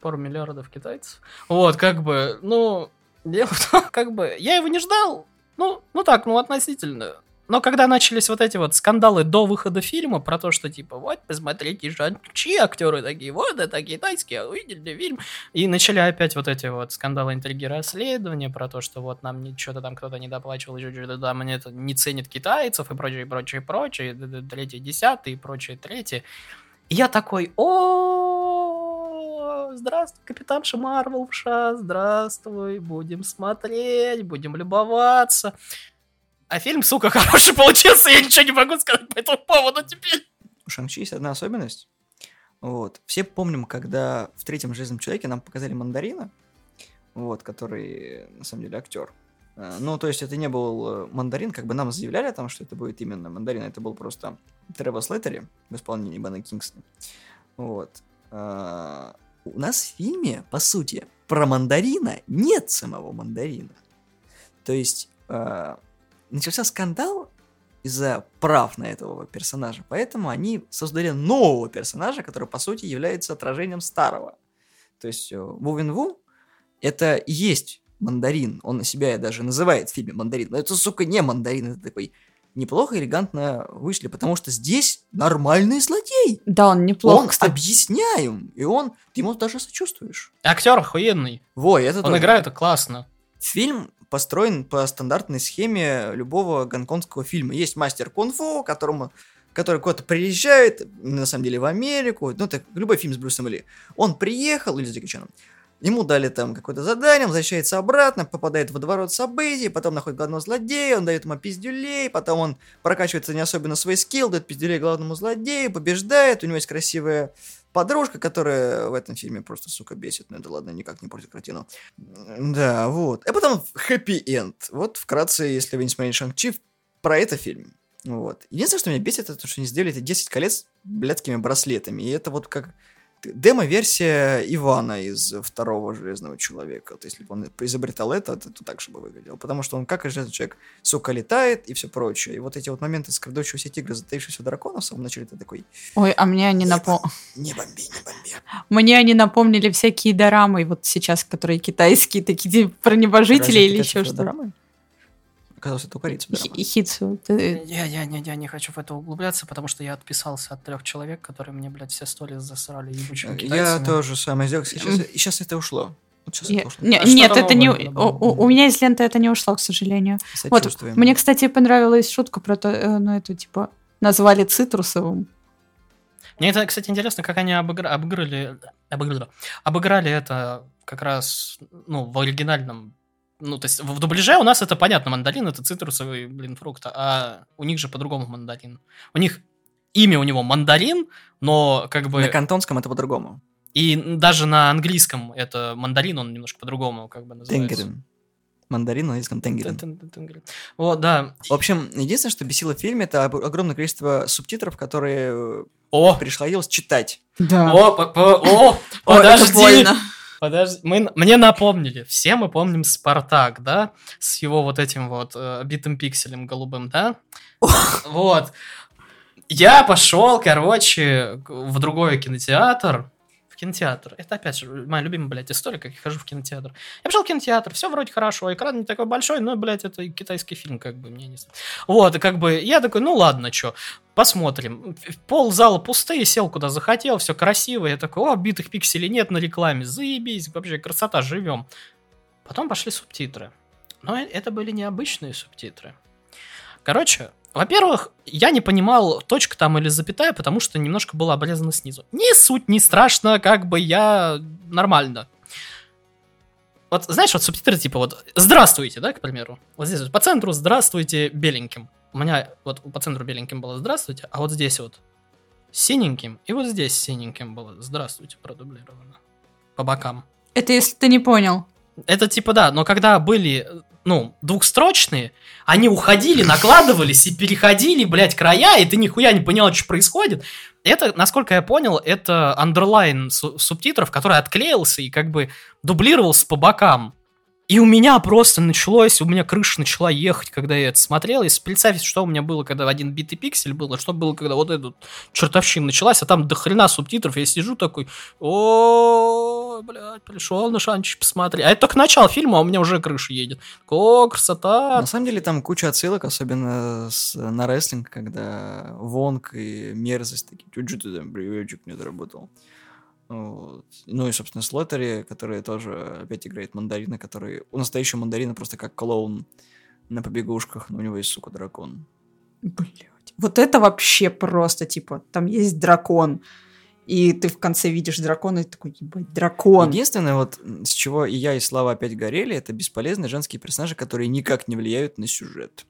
пару миллиардов китайцев. Вот, как бы, ну, дело в том, как бы, я его не ждал, ну, ну так, ну, относительно. Но когда начались вот эти вот скандалы до выхода фильма про то, что типа, вот, посмотрите, Шанчи, актеры такие, вот, это китайские, а увидели фильм. И начали опять вот эти вот скандалы, интриги, расследования про то, что вот нам что-то там кто-то недоплачивал, еще что-то там мне это не ценит китайцев и прочее, прочее, прочее, третье, десятое и прочее, третье. И я такой, о о, здравствуй, капитанша Марвелша, здравствуй, будем смотреть, будем любоваться. А фильм, сука, хороший получился, я ничего не могу сказать по этому поводу теперь. У Шанг-Чи есть одна особенность. Вот. Все помним, когда в третьем Железном Человеке нам показали мандарина, вот, который, на самом деле, актер. Э, Ну, то есть это не был э, мандарин, как бы нам заявляли о том, что это будет именно мандарин, это был просто Тревор Леттери в исполнении Бена Кингсона. Вот. У нас в фильме, по сути, про мандарина нет самого мандарина. То есть э, начался скандал из-за прав на этого персонажа, поэтому они создали нового персонажа, который, по сути, является отражением старого. То есть э, Ву Вин Ву это и есть мандарин. Он себя даже называет в фильме мандарин. Но это, сука, не мандарин. Это такой неплохо, элегантно вышли, потому что здесь нормальный злодей. Да, он неплохо, он кстати. объясняем, и он, ты ему даже сочувствуешь. Актер охуенный. Во, это Он тоже. играет классно. Фильм построен по стандартной схеме любого гонконгского фильма. Есть мастер кунг-фу, которому который куда-то приезжает, на самом деле, в Америку, ну, так, любой фильм с Брюсом Ли. Он приехал, или с Джеки Чаном, ему дали там какое-то задание, он возвращается обратно, попадает в водоворот событий, потом находит главного злодея, он дает ему пиздюлей, потом он прокачивается не особенно свой скилл, дает пиздюлей главному злодею, побеждает, у него есть красивая подружка, которая в этом фильме просто, сука, бесит. Ну, это ладно, никак не портит картину. Да, вот. И потом хэппи-энд. Вот вкратце, если вы не смотрели Шанг-Чи, про это фильм. Вот. Единственное, что меня бесит, это то, что они сделали эти 10 колец блядскими браслетами. И это вот как демо-версия Ивана из второго Железного Человека. То есть, если бы он изобретал это, то, то так же бы выглядело. Потому что он, как и Железный Человек, сука, летает и все прочее. И вот эти вот моменты с крадущегося тигра, затаившегося дракона в самом начале, ты такой, Ой, а мне они, напом... не бомби, не бомби. мне они напомнили всякие дорамы, вот сейчас, которые китайские, такие типа, про небожителей Разве или еще что-то. дорамы? Оказалось, это у корейцев дорама. Хи- Хитсу. ты- Я, я, не, я не хочу в это углубляться, потому что я отписался от трех человек, которые мне, блядь, все сторис засрали ебучими Я китайцами. тоже самое сделал. Сейчас, и сейчас это ушло. Вот сейчас Я- это ушло. Не- А Нет, это не... У, у- у меня из ленты это не ушло, к сожалению. Вот, мне, кстати, понравилась шутка про то, э, ну, это, типа, назвали цитрусовым. Мне это, кстати, интересно, как они обыгра- обыграли, обыграли, обыграли это как раз, ну, в оригинальном ну, то есть в дубляже у нас это понятно, мандарин это цитрусовый, блин, фрукт, а у них же по-другому мандарин. У них имя у него мандарин, но как бы... На кантонском это по-другому. И даже на английском это мандарин, он немножко по-другому как бы называется. Тенгерин. Мандарин на английском тенгерин. Вот, да. В общем, единственное, что бесило в фильме, это огромное количество субтитров, которые э, О, пришлось читать. Да. о, по- по- о, подожди. Подожди, мы, мне напомнили, все мы помним Спартак, да, с его вот этим вот э, битым пикселем голубым, да? Вот. Я пошел, короче, в другой кинотеатр. Кинотеатр. Это опять же моя любимая, блядь, история, как я хожу в кинотеатр. Я пошел в кинотеатр, все вроде хорошо, экран не такой большой, но, блядь, это китайский фильм, как бы, мне не... с- Вот, как бы я такой, ну ладно, что, посмотрим. Пол зала пустые, сел куда захотел, все красиво. Я такой, о, битых пикселей нет на рекламе, заебись, вообще красота, живем. Потом пошли субтитры. Но это были необычные субтитры. Короче, во-первых, я не понимал, точка там или запятая, потому что немножко было обрезано снизу. Не суть, не страшно, как бы я нормально. Вот знаешь, вот субтитры типа вот «Здравствуйте», да, к примеру. Вот здесь вот по центру «Здравствуйте» беленьким. У меня вот по центру беленьким было «Здравствуйте», а вот здесь вот синеньким, и вот здесь синеньким было «Здравствуйте» продублировано. По бокам. Это если ты не понял. Это типа да, но когда были, ну, двухстрочные, они уходили, накладывались и переходили, блядь, края, и ты нихуя не понял, что происходит. Это, насколько я понял, это андерлайн су- субтитров, который отклеился и как бы дублировался по бокам. И у меня просто началось, у меня крыша начала ехать, когда я это смотрел. Если представить, что у меня было, когда один битый пиксель был, а что было, когда вот эта чертовщина началась, а там до хрена субтитров, я сижу такой, о, блядь, пришел на шанчик посмотреть. А это только начало фильма, а у меня уже крыша едет. О, красота. На самом деле там куча отсылок, особенно на рестлинг, когда Вонг и Мерзость такие, чуть ты там приветик не доработал. Вот. Ну и, собственно, Слоттери, который тоже опять играет мандарина, который у настоящего мандарина просто как клоун на побегушках, но у него есть, сука, дракон. Блять. Вот это вообще просто, типа, там есть дракон. и ты в конце видишь дракона, и ты такой, ебать, дракон. Единственное, вот с чего и я, и Слава опять горели, это бесполезные женские персонажи, которые никак не влияют на сюжет.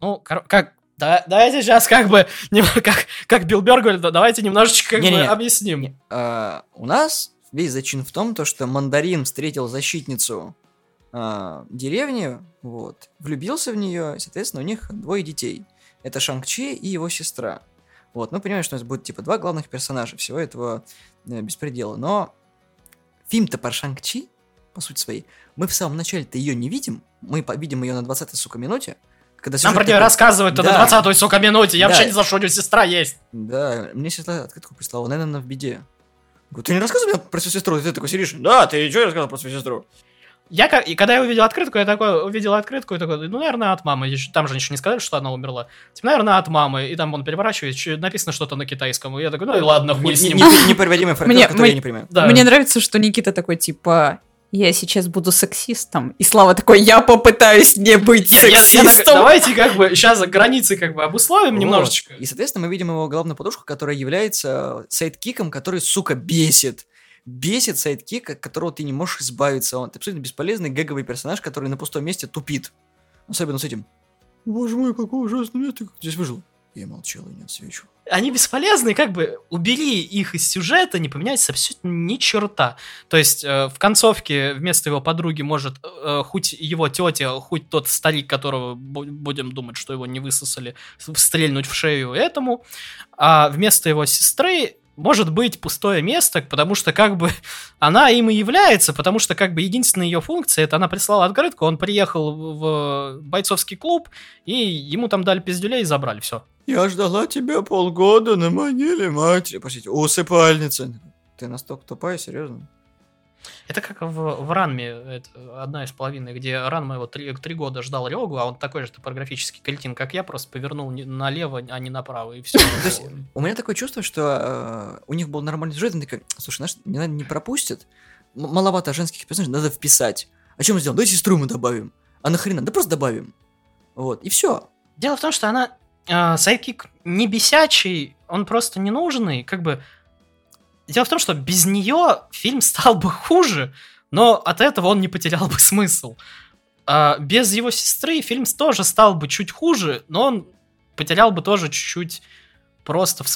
Ну, кор- как... Да, давайте сейчас как бы, нем- как, как Билл Бёрр говорит, да, давайте немножечко как бы Не-не-не. объясним. А, у нас весь зачин в том, то, что Мандарин встретил защитницу а, деревни, вот, влюбился в нее, соответственно, у них двое детей. Это Шанг-Чи и его сестра. Вот, мы понимаем, что у нас будет, типа, два главных персонажа всего этого э, беспредела. Но фильм-то про Шанг-Чи, по сути своей, мы в самом начале-то ее не видим. Мы видим ее на 20-й, сука, минуте. Когда Нам про нее такой- рассказывают на Да. 20-й, сука, минуте. Я Да. вообще не знал, что у него сестра есть. Да, мне сестра открытку прислала, наверное, она в беде. Говорю, ты не рассказывай мне про свою сестру, ты такой сидишь, да, ты что рассказал про свою сестру? Я, и когда я увидел открытку, я такой, увидел открытку и такой, ну, наверное, от мамы. Там же еще не сказали, что она умерла. Типа, наверное, от мамы. И там он переворачивает, написано что-то на китайском. И я такой, ну и ладно, хуй Не- с ним. не- Непереводимый фрагмент, Мне- который я не понимаю. Да. Мне нравится, что Никита такой, типа, я сейчас буду сексистом. И Слава такой, я попытаюсь не быть Я- я- я так- сексистом. давайте как бы сейчас границы как бы обусловим Вот. немножечко. И, соответственно, мы видим его главную подушку, которая является sidekick ом, который, сука, бесит. Бесит sidekick, от которого ты не можешь избавиться. Он абсолютно бесполезный гэговый персонаж, который на пустом месте тупит. Особенно с этим. Боже мой, какое ужасное место, как здесь выжил. Я молчал и не отсвечу. Они бесполезны, как бы убери их из сюжета, не поменяется абсолютно ни черта. То есть э, в концовке вместо его подруги может э, хоть его тетя, хоть тот старик, которого бу- будем думать, что его не высосали, стрельнуть в шею этому, а вместо его сестры может быть пустое место, потому что как бы она им и является, потому что как бы единственная ее функция это она прислала открытку, он приехал в бойцовский клуб и ему там дали пиздюлей и забрали, все. Я ждала тебя полгода на могиле матери. Простите, усыпальница. Ты настолько тупая, серьезно? Это как в, в Ранме, это одна из половины, где Ранма его три, три года ждал Рёгу, а он такой же топографический кретин, как я, просто повернул налево, а не направо, и все. У меня такое чувство, что э, у них был нормальный сюжет, они такие, слушай, знаешь, не, пропустят, маловато женских персонажей, надо вписать. А чем мы сделаем? Давайте сестру мы добавим. А нахрена? Да просто добавим. Вот, и все. Дело в том, что она sidekick не бесячий, он просто ненужный, как бы... Дело в том, что без нее фильм стал бы хуже, но от этого он не потерял бы смысл. А без его сестры фильм тоже стал бы чуть хуже, но он потерял бы тоже чуть-чуть просто в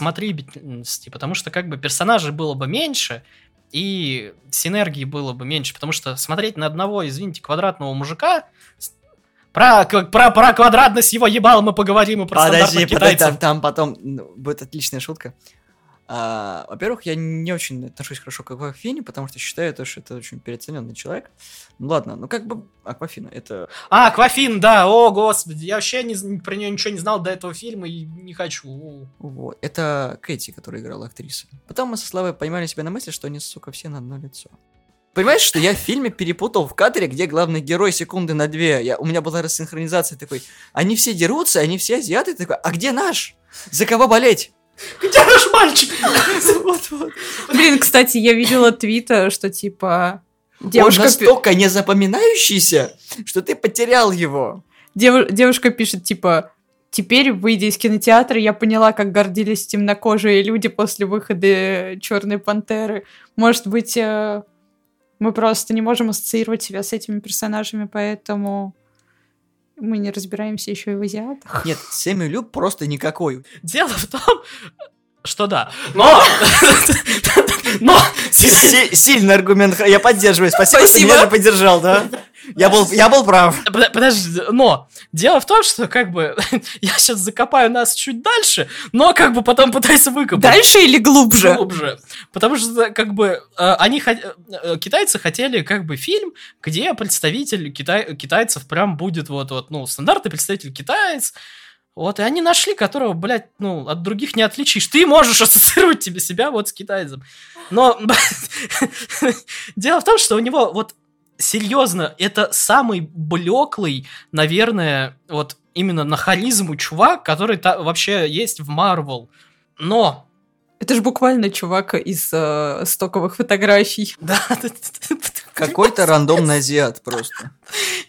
потому что как бы персонажей было бы меньше, и синергии было бы меньше, потому что смотреть на одного, извините, квадратного мужика про, про, про квадратность его ебала мы поговорим и про Подожди, подожди, китайцев. там, там потом ну, будет отличная шутка. А, во-первых, я не очень отношусь хорошо к Аквафине, потому что считаю, то, что это очень переоцененный человек. Ну ладно, ну как бы Аквафина, это... А, Квафин, да, о, господи, я вообще не, про нее ничего не знал до этого фильма и не хочу. Вот. Это Кэти, которая играла актриса. Потом мы со Славой поймали себя на мысли, что они, сука, все на одно лицо. Понимаешь, что я в фильме перепутал в кадре, где главный герой секунды на две. Я, у меня была рассинхронизация такой. Они все дерутся, они все азиаты. Такой, а где наш? За кого болеть? Где наш мальчик? Вот, вот. Блин, кстати, я видела твита, что типа... Девушка, Он настолько незапоминающийся, что ты потерял его. дев- девушка пишет, типа, теперь, выйдя из кинотеатра, я поняла, как гордились темнокожие люди после выхода Черной пантеры. Может быть, э, мы просто не можем ассоциировать себя с этими персонажами, поэтому мы не разбираемся еще и в азиатах. Нет, Сэмми Лю просто никакой. Дело в том, что да. Но... Но... Си- Сильный аргумент, я поддерживаю. Спасибо, что Спасибо. меня же поддержал, да? Я был, я был прав. Под- Подожди, но дело в том, что как бы я сейчас закопаю нас чуть дальше, но как бы потом пытаюсь выкопать. Дальше или глубже? глубже. Потому что, как бы, э, они, э, китайцы хотели, как бы, фильм, где представитель китай- китайцев прям будет вот, вот, ну, стандартный представитель китаец, вот, и они нашли, которого, блядь, ну, от других не отличишь. Ты можешь ассоциировать тебе себя вот с китайцем. Но дело в том, что у него вот серьезно, это самый блеклый, наверное, вот именно на харизму чувак, который та- вообще есть в Марвел. Но Это же буквально чувак из э, стоковых фотографий. Да, Какой-то рандомный азиат просто.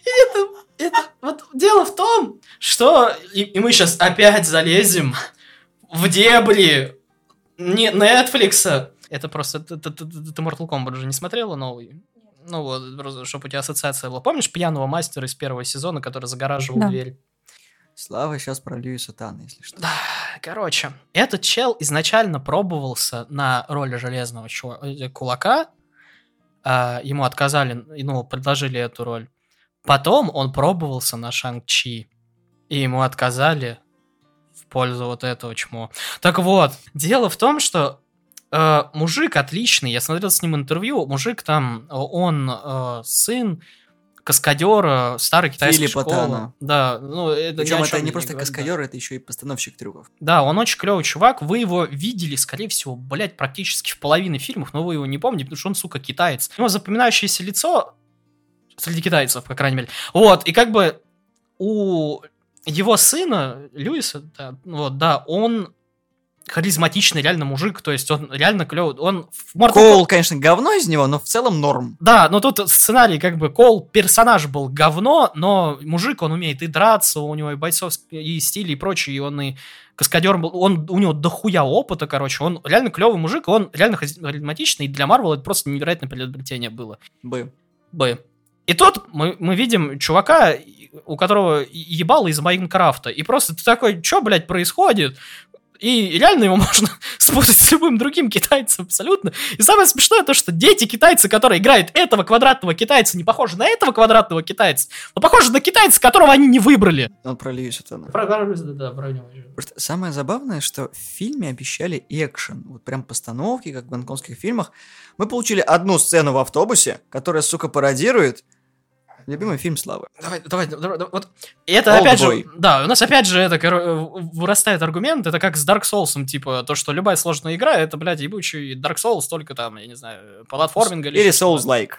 это, это вот дело в том, что и, и мы сейчас опять залезем в дебри не Netflix, Это просто... Ты, ты- ты- ты Mortal Kombat же не смотрела новый? Ну вот, просто, чтобы у тебя ассоциация была. Помнишь пьяного мастера из первого сезона, который загораживал Да. дверь? Слава сейчас про Льюиса Тана, если что. Да, короче, этот чел изначально пробовался на роли железного чува- э, кулака. а, ему отказали, ну, предложили эту роль. Потом он пробовался на Шанг-Чи. И ему отказали в пользу вот этого чмо. Так вот, дело в том, что э, мужик отличный. Я смотрел с ним интервью. Мужик там, он э, сын каскадера старой китайской Филиппа школы. Тана. Да, ну это Причем это не просто говорит, да. каскадер, это еще и постановщик трюков. Да, он очень клевый чувак. Вы его видели, скорее всего, блядь, практически в половине фильмов, но вы его не помните, потому что он, сука, китаец. У него запоминающееся лицо среди китайцев, по крайней мере. Вот, и как бы у его сына, Льюиса, да, вот, да, он харизматичный реально мужик, то есть он реально клевый. Он в Mortal Коул, конечно, говно из него, но в целом норм. да, но тут сценарий, как бы, Кол, персонаж был говно, но мужик, он умеет и драться, у него и бойцовский, и стиль, и прочее, и он и каскадер был, он, у него дохуя опыта, короче, он реально клевый мужик, он реально харизматичный, и для Марвела это просто невероятное приобретение было. Бы. Б. И тут мы, мы видим чувака, у которого ебало из Майнкрафта, и просто ты такой, что, блядь, происходит? И реально его можно спутать с любым другим китайцем абсолютно. И самое смешное то, что дети китайцы, которые играют этого квадратного китайца, не похожи на этого квадратного китайца, но похожи на китайца, которого они не выбрали. Он про Льюиса Тана. Да, про него. Просто самое забавное, что в фильме обещали экшен. Вот прям постановки, как в гонконгских фильмах. Мы получили одну сцену в автобусе, которая, сука, пародирует любимый фильм Славы. Давай, давай, давай, давай, вот. И это опять же, Oldboy. да, у нас опять же это вырастает аргумент, это как с Dark Souls, типа, то, что любая сложная игра, это, блядь, ебучий Dark Souls, только там, я не знаю, платформинг или Или. Souls-like.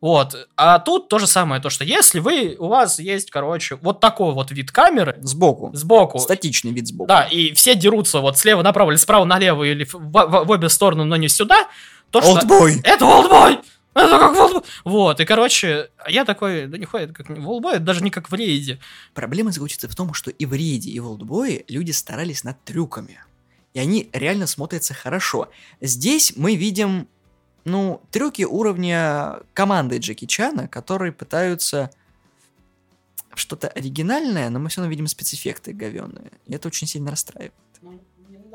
Вот. А тут то же самое, то, что если вы, у вас есть, короче, вот такой вот вид камеры Сбоку. сбоку, Статичный вид сбоку. да, и все дерутся вот слева направо или справа налево или в, в- в обе стороны, но не сюда, то что... Олдбой! Это Волдбой! Это как Волдбой! Вот, и, короче, я такой, да нихуя, это как не Волдбой, это даже не как в рейде. Проблема заключается в том, что и в Рейде, и в Олдбое люди старались над трюками. И они реально смотрятся хорошо. Здесь мы видим, ну, трюки уровня команды Джеки Чана, которые пытаются что-то оригинальное, но мы все равно видим спецэффекты говенные. И это очень сильно расстраивает.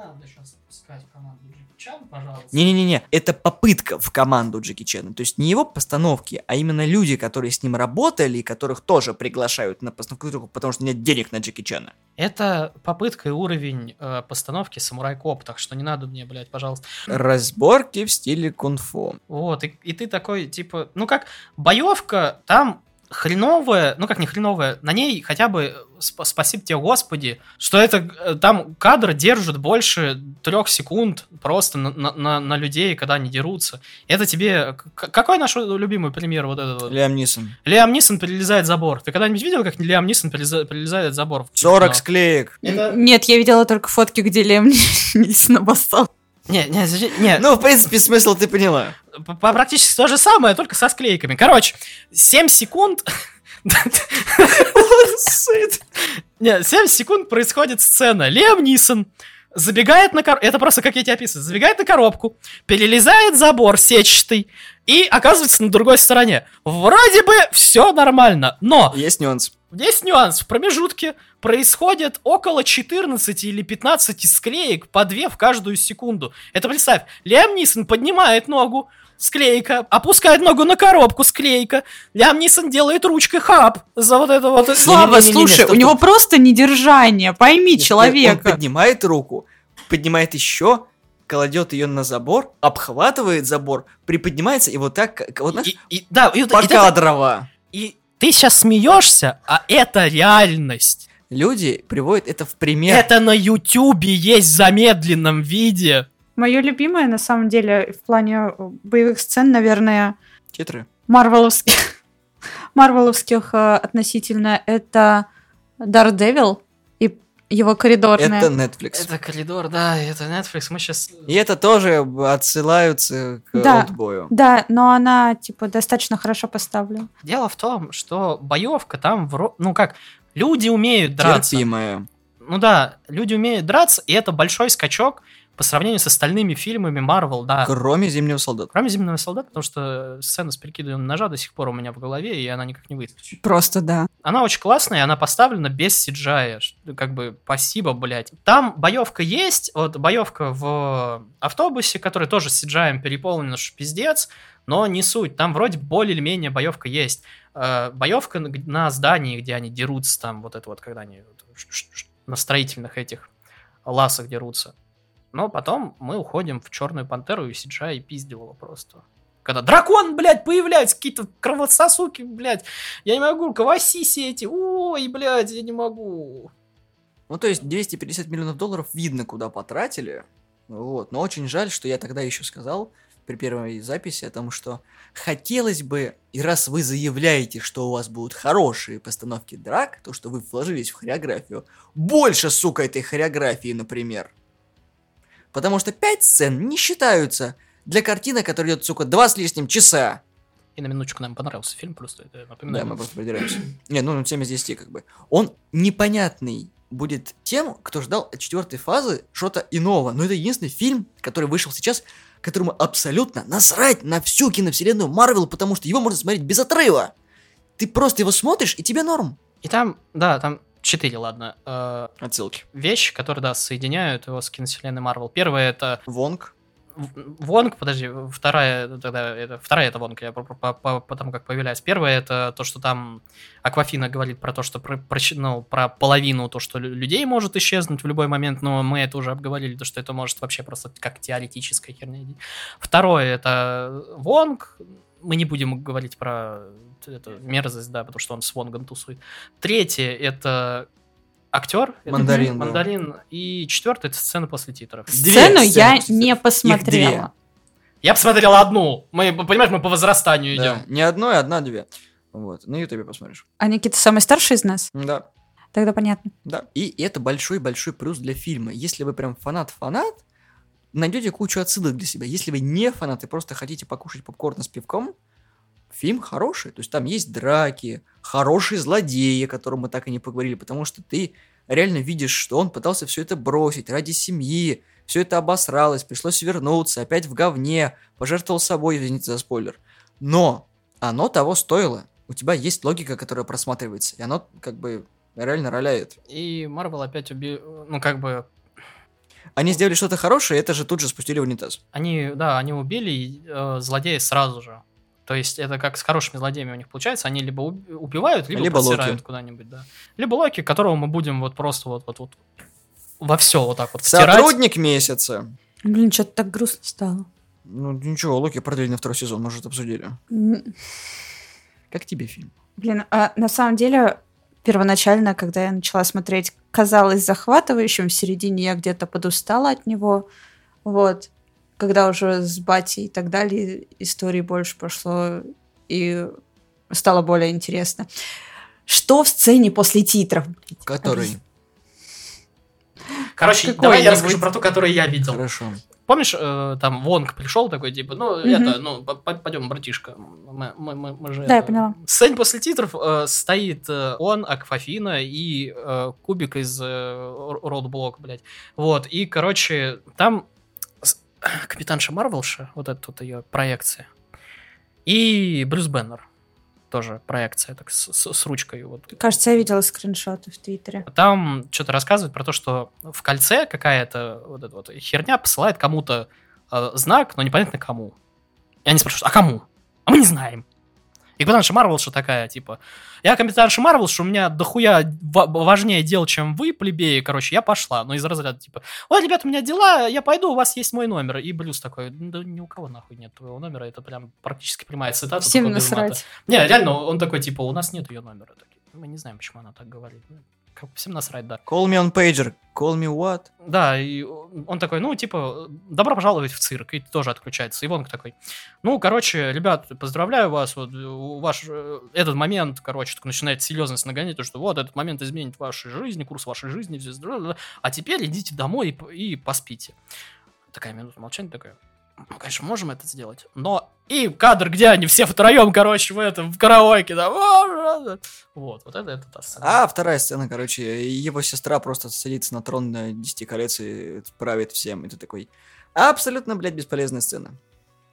Надо сейчас опускать команду Джеки Чан, пожалуйста. Не-не-не, это попытка в команду Джеки Чана. То есть не его постановки, а именно люди, которые с ним работали, и которых тоже приглашают на постановку потому что нет денег на Джеки Чана. Это попытка и уровень э, постановки Самурай Коп, так что не надо мне, блядь, пожалуйста. Разборки в стиле кунг-фу. Вот, и, и ты такой, типа, ну как, боевка там хреновая, ну как не хреновая, на ней хотя бы э, сп- спасибо тебе, Господи, что это э, там кадр держит больше трех секунд просто на, на- на- людей, когда они дерутся. Это тебе... Какой наш любимый пример вот этот вот? Лиам Нисон. Лиам Нисон перелезает забор. Ты когда-нибудь видел, как Лиам Нисон перелеза- перелезает забор? в 40 кино? склеек. Это- Нет, я видела только фотки, где Лем Нильсон обоссал. Не, не, не, Ну, в принципе, смысл ты поняла. Практически то же самое, только со склейками. Короче, 7 секунд... Не, 7 секунд происходит сцена. Лем Нисон забегает на коробку, это просто как я тебе описываю, забегает на коробку, перелезает забор сетчатый и оказывается на другой стороне. Вроде бы все нормально, но Есть нюанс. есть нюанс. В промежутке происходит около 14 или 15 склеек по 2 в каждую секунду. Это представь, Лиам Нисон поднимает ногу, склейка, опускает ногу на коробку, склейка. Лиам Нисон делает ручкой хаб за вот это вот. Слава, слушай, у него просто недержание, пойми Он человека. поднимает руку, поднимает еще, кладет ее на забор, обхватывает забор, приподнимается и вот так, как- вот знаешь, И, и- да, и, вот- и ты- покадрово. и ты сейчас смеешься, а это реальность. Люди приводят это в пример. Это на Ютубе есть в замедленном виде. Мое любимое, на самом деле, в плане э, боевых сцен, наверное, Титры. марвеловских, марвеловских э, относительно, это Daredevil и его коридорная. Это Netflix. Это коридор, да, это Netflix. Мы сейчас... И это тоже отсылаются к Да. Олдбою. Да, но она, типа, достаточно хорошо поставлена. Дело в том, что боевка там, вро- ну как, люди умеют драться. Терпимая. Ну да, люди умеют драться, и это большой скачок по сравнению с остальными фильмами Marvel, да. Кроме Зимнего солдата. Кроме «Зимнего солдата», потому что сцена с перекидыванием ножа до сих пор у меня в голове, и она никак не выйдет. Просто да. Она очень классная, она поставлена без CGI. Как бы, спасибо, блядь. Там боевка есть, вот боевка в автобусе, который тоже с CGI переполнен, что пиздец, но не суть. Там вроде более или менее боевка есть. Э, Боевка на- здании, где они дерутся, там вот это вот, когда они на строительных этих ласах дерутся. Но потом мы уходим в Черную Пантеру и CGI пиздил его просто. Когда дракон, блядь, появляется, какие-то кровососуки, блядь, я не могу, кавасиси эти, ой, блядь, я не могу. Ну, то есть 250 миллионов долларов видно, куда потратили. Вот. Но очень жаль, что я тогда еще сказал при первой записи о том, что хотелось бы, и раз вы заявляете, что у вас будут хорошие постановки драк, то, что вы вложились в хореографию, больше, сука, этой хореографии, например. Потому что 5 сцен не считаются для картины, которая идет, сука, два с лишним часа. И на минуточку нам понравился фильм, просто это Да, напоминаю. мы просто придираемся. Не, ну 7 из 10 как бы. Он непонятный будет тем, кто ждал от четвертой фазы что-то иного. Но это единственный фильм, который вышел сейчас, которому абсолютно насрать на всю киновселенную Марвел, потому что его можно смотреть без отрыва. Ты просто его смотришь, и тебе норм. И там, да, там четыре, ладно, э, Отсылки. вещи, которые, да, соединяют его с киновселенной Марвел. Первое это Вонг. Вонг, подожди, вторая, тогда это, вторая это Вонг, я по, по- по- по тому, как появляется. Первое это то, что там Аквафина говорит про то, что про, про, ну, про половину, то, что лю- людей может исчезнуть в любой момент, но мы это уже обговорили, то, что это может вообще просто как теоретическая херня. Второе это Вонг, мы не будем говорить про эту мерзость, да, потому что он с Вонгом тусует. Третье это актер, это Мандарин, да. мандарин, и четвертое это сцена после титров. Две Сцену сцены я после не посмотрела. Я посмотрел одну. Мы, понимаешь, мы по возрастанию Да, идем. не одной, одна-две. Вот, на ютубе посмотришь. А Никита самый старший из нас? Да. Тогда понятно. Да. И это большой-большой плюс для фильма. Если вы прям фанат-фанат, найдете кучу отсылок для себя. Если вы не фанат и просто хотите покушать попкорн с пивком, фильм хороший. То есть там есть драки, хорошие злодеи, о котором мы так и не поговорили, потому что ты реально видишь, что он пытался все это бросить ради семьи, все это обосралось, пришлось вернуться, опять в говне, пожертвовал собой, извините за спойлер. Но оно того стоило. У тебя есть логика, которая просматривается, и оно как бы реально роляет. И Марвел опять уби... Ну, как бы... Они сделали что-то хорошее, и это же тут же спустили в унитаз. Они, да, они убили э, злодея сразу же. То есть это как с хорошими злодеями у них получается. Они либо уб- убивают, либо, Либо просирают куда-нибудь, да. Либо Локи, которого мы будем вот просто вот, вот, вот во все вот так вот втирать. Сотрудник месяца. Блин, что-то так грустно стало. Ну ничего, Локи продлили на второй сезон, может, обсудили. Как тебе фильм? Блин, а на самом деле, первоначально, когда я начала смотреть, казалось захватывающим, в середине я где-то подустала от него. Вот. Когда уже с батей и так далее истории больше пошло и стало более интересно. Что в сцене после титров? Который? Короче, Какой давай я расскажу про ту, которую я видел. Хорошо. Помнишь, э, там Вонг пришел такой, типа, ну, Мгм. это, ну, пойдем, братишка. Мы, мы, мы, мы же Да, я это- поняла. В сцене после титров э, стоит э, он, Акфафина и э, Кубик из э, Роудблок, блядь. Вот, и, короче, там Капитанша Марвелша, вот это вот ее проекция, и Брюс Беннер, тоже проекция, так, с, с- с ручкой, вот, Кажется, я видела скриншоты в Твиттере. там что-то рассказывает про то, что в кольце какая-то вот эта вот херня посылает кому-то э, знак, но непонятно кому. И они спрашивают, а кому? А мы не знаем. И капитанша Марвелша такая, типа, я капитанша Марвелша, у меня дохуя ва- важнее дел, чем вы, плебеи, короче, я пошла. Ну, из разряда, типа, ой, ребят, у меня дела, я пойду, у вас есть мой номер. И Блюз такой, да ни у кого нахуй нет твоего номера, это прям практически прямая цитата. Всем насрать. Не, реально, он такой, типа, у нас нет ее номера. Мы не знаем, почему она так говорит. Всем насрать, да. Call me on pager. Call me what? Да, и он такой, ну, типа, добро пожаловать в цирк, и тоже отключается. И Вонг такой, ну, короче, ребят, поздравляю вас, вот, ваш, э, этот момент, короче, так начинает серьезность нагонять, то, что вот, этот момент изменит вашей жизни, курс вашей жизни, а теперь идите домой и, и поспите. Такая минута молчания, такая, ну, конечно, можем это сделать, но И кадр, где они все втроем, короче, в этом, в караоке, да. Вот, вот это, это та сцена. А вторая сцена, короче, его сестра просто садится на трон на 10 колец и правит всем. И ты такой, абсолютно, блядь, бесполезная сцена.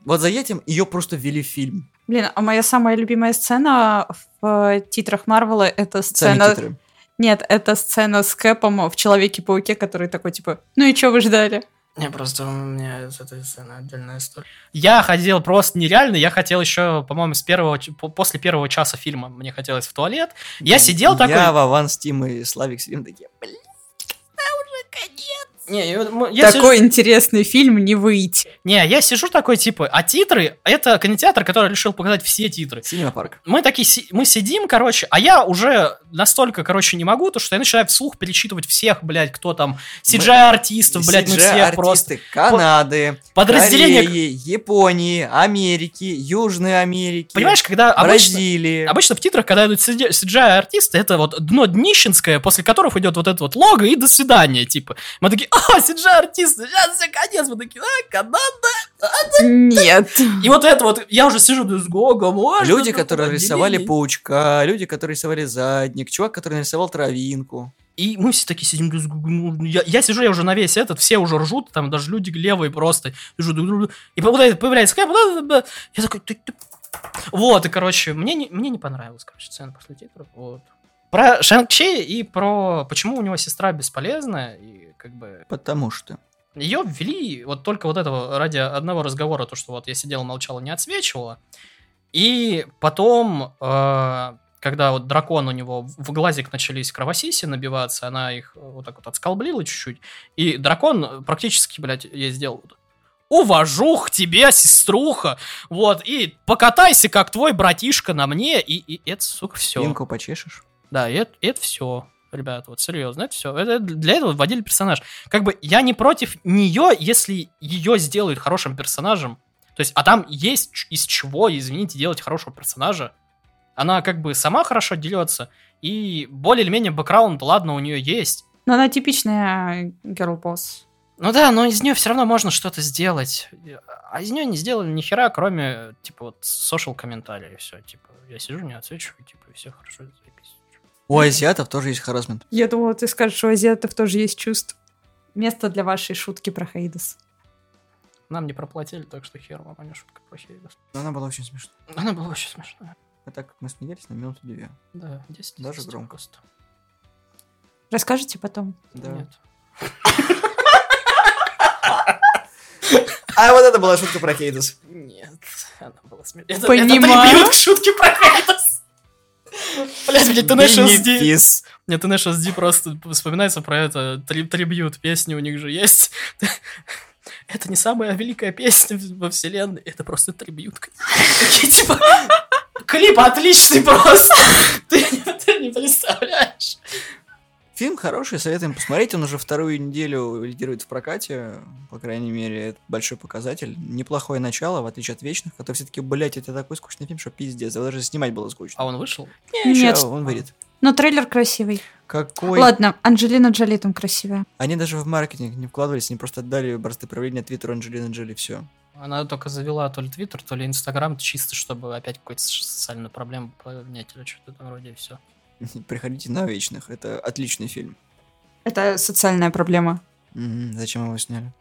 Вот за этим ее просто ввели в фильм. Блин, а моя самая любимая сцена в титрах Марвела это Сами сцена... титры. Нет, это сцена с Кэпом в Человеке-пауке, который такой, типа, ну и что вы ждали? Не, просто у меня с этой сцены отдельная история. Я ходил просто нереально, я хотел еще, по-моему, с первого, после первого часа фильма мне хотелось в туалет. Я сидел такой... Я, Вован, Стим и Славик сидим такие, блин. Не, я- м- я Такой интересный фильм, не выйти. Не, я сижу такой, типа, а титры, это кинотеатр, который решил показать все титры. Синема парк. Мы такие, си- мы сидим, короче, а я уже настолько, короче, не могу, то что я начинаю вслух перечитывать всех, блядь, кто там, CGI-артистов, блядь, мы всех просто. артисты Канады, Подразделение... Кореи, Японии, Америки, Южной Америки, Понимаешь, когда обычно, Бразилии. обычно в титрах, когда идут CGI-артисты, это вот дно днищенское, после которых идет вот это вот лого и до свидания, типа. Мы такие, а, CGI-артисты, сейчас все конец, мы такие, а, Канада. Нет. И вот это вот, я уже сижу, с Гога, можно? Люди, которые рисовали отделение?» паучка, люди, которые рисовали задник, чувак, который нарисовал травинку. И мы все такие сидим, говорю, ну, я, я сижу, я уже на весь этот, все уже ржут, там даже люди левые просто. И появляется, я такой, вот, и, короче, мне не, мне не понравилась, короче, сцена после титров, вот. Про Шанг-Чи и про почему у него сестра бесполезная, и как бы Потому что. ее ввели вот только вот этого ради одного разговора, то, что вот я сидела, молчала, не отсвечивала. И потом, э, когда вот дракон у него в глазик начались кровосиси набиваться, она их э, вот так вот отсколблила чуть-чуть. И дракон практически, блядь, ей сделал Уважух тебе, сеструха. Вот, и покатайся, как твой братишка на мне, и, и это, сука, все. Спинку почешешь. Да, это, это все. Ребят, вот серьезно, это все. Это для этого вводили персонаж. Как бы я не против нее, если ее сделают хорошим персонажем. То есть, а там есть из чего, извините, делать хорошего персонажа. Она как бы сама хорошо дерется, и более или менее бэкграунд, ладно, у нее есть. Но она типичная girl boss. Ну да, но из нее все равно можно что-то сделать. А из нее не сделали ни хера, кроме, типа, вот, social комментария, все. Типа, я сижу, не отсвечиваю, типа, и все хорошо. У азиатов тоже есть харасмент. Я думала, ты скажешь, что у азиатов тоже есть чувство. Место для вашей шутки про Хейдес. Нам не проплатили, так что хер вам, а не шутка про Хейдес. Но она была очень смешная. Она была очень смешная. А так мы смеялись на минуту две. Да, 10 Даже 10 громко. просто. Расскажите потом. Да. Нет. А вот это была шутка про Хейдес. Нет, она была смешная. Это, Понимаю. это к шутке про Хейдес. Блять, блядь, Tenacious D. Бенефис. Мне Tenacious D просто вспоминается про это три- трибьют песни у них же есть. Это не самая великая песня во вселенной, это просто трибьют. Такие, типа, клип отличный просто. Ты не представляешь. Фильм хороший, советуем посмотреть. Он уже вторую неделю лидирует в прокате. По крайней мере, это большой показатель. Неплохое начало, в отличие от Вечных, которые все-таки, блядь, это такой скучный фильм, что пиздец. Его даже снимать было скучно. А он вышел? Нет. Ща он выйдет. Но трейлер красивый. Какой? Ладно, Анджелина Джоли там красивая. Они даже в маркетинг не вкладывались, они просто отдали бразды правления Твиттеру Анджелины Джоли, все. Она только завела то ли Твиттер, то ли Инстаграм, чисто чтобы опять какую-то социальную проблему поднять или что-то там вроде и все. Приходите на Вечных, это отличный фильм. Это социальная проблема. Зачем его сняли?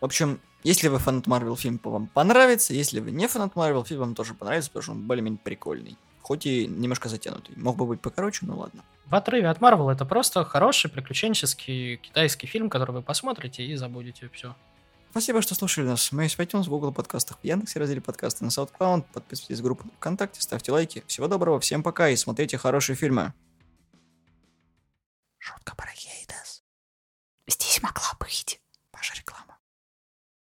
В общем, если вы фанат Марвел, фильм по вам понравится. Если вы не фанат Марвел, фильм вам тоже понравится, потому что он более-менее прикольный. Хоть и немножко затянутый. Мог бы быть покороче, но ладно. В отрыве от Марвел это просто хороший приключенческий китайский фильм, который вы посмотрите и забудете все. Спасибо, что слушали нас. Мы есть в iTunes, в Google подкастах, в Яндексе разделе подкасты на SoundCloud. Подписывайтесь в группу ВКонтакте, ставьте лайки. Всего доброго, всем пока и смотрите хорошие фильмы. Шутка про Хейдес. Здесь могла быть.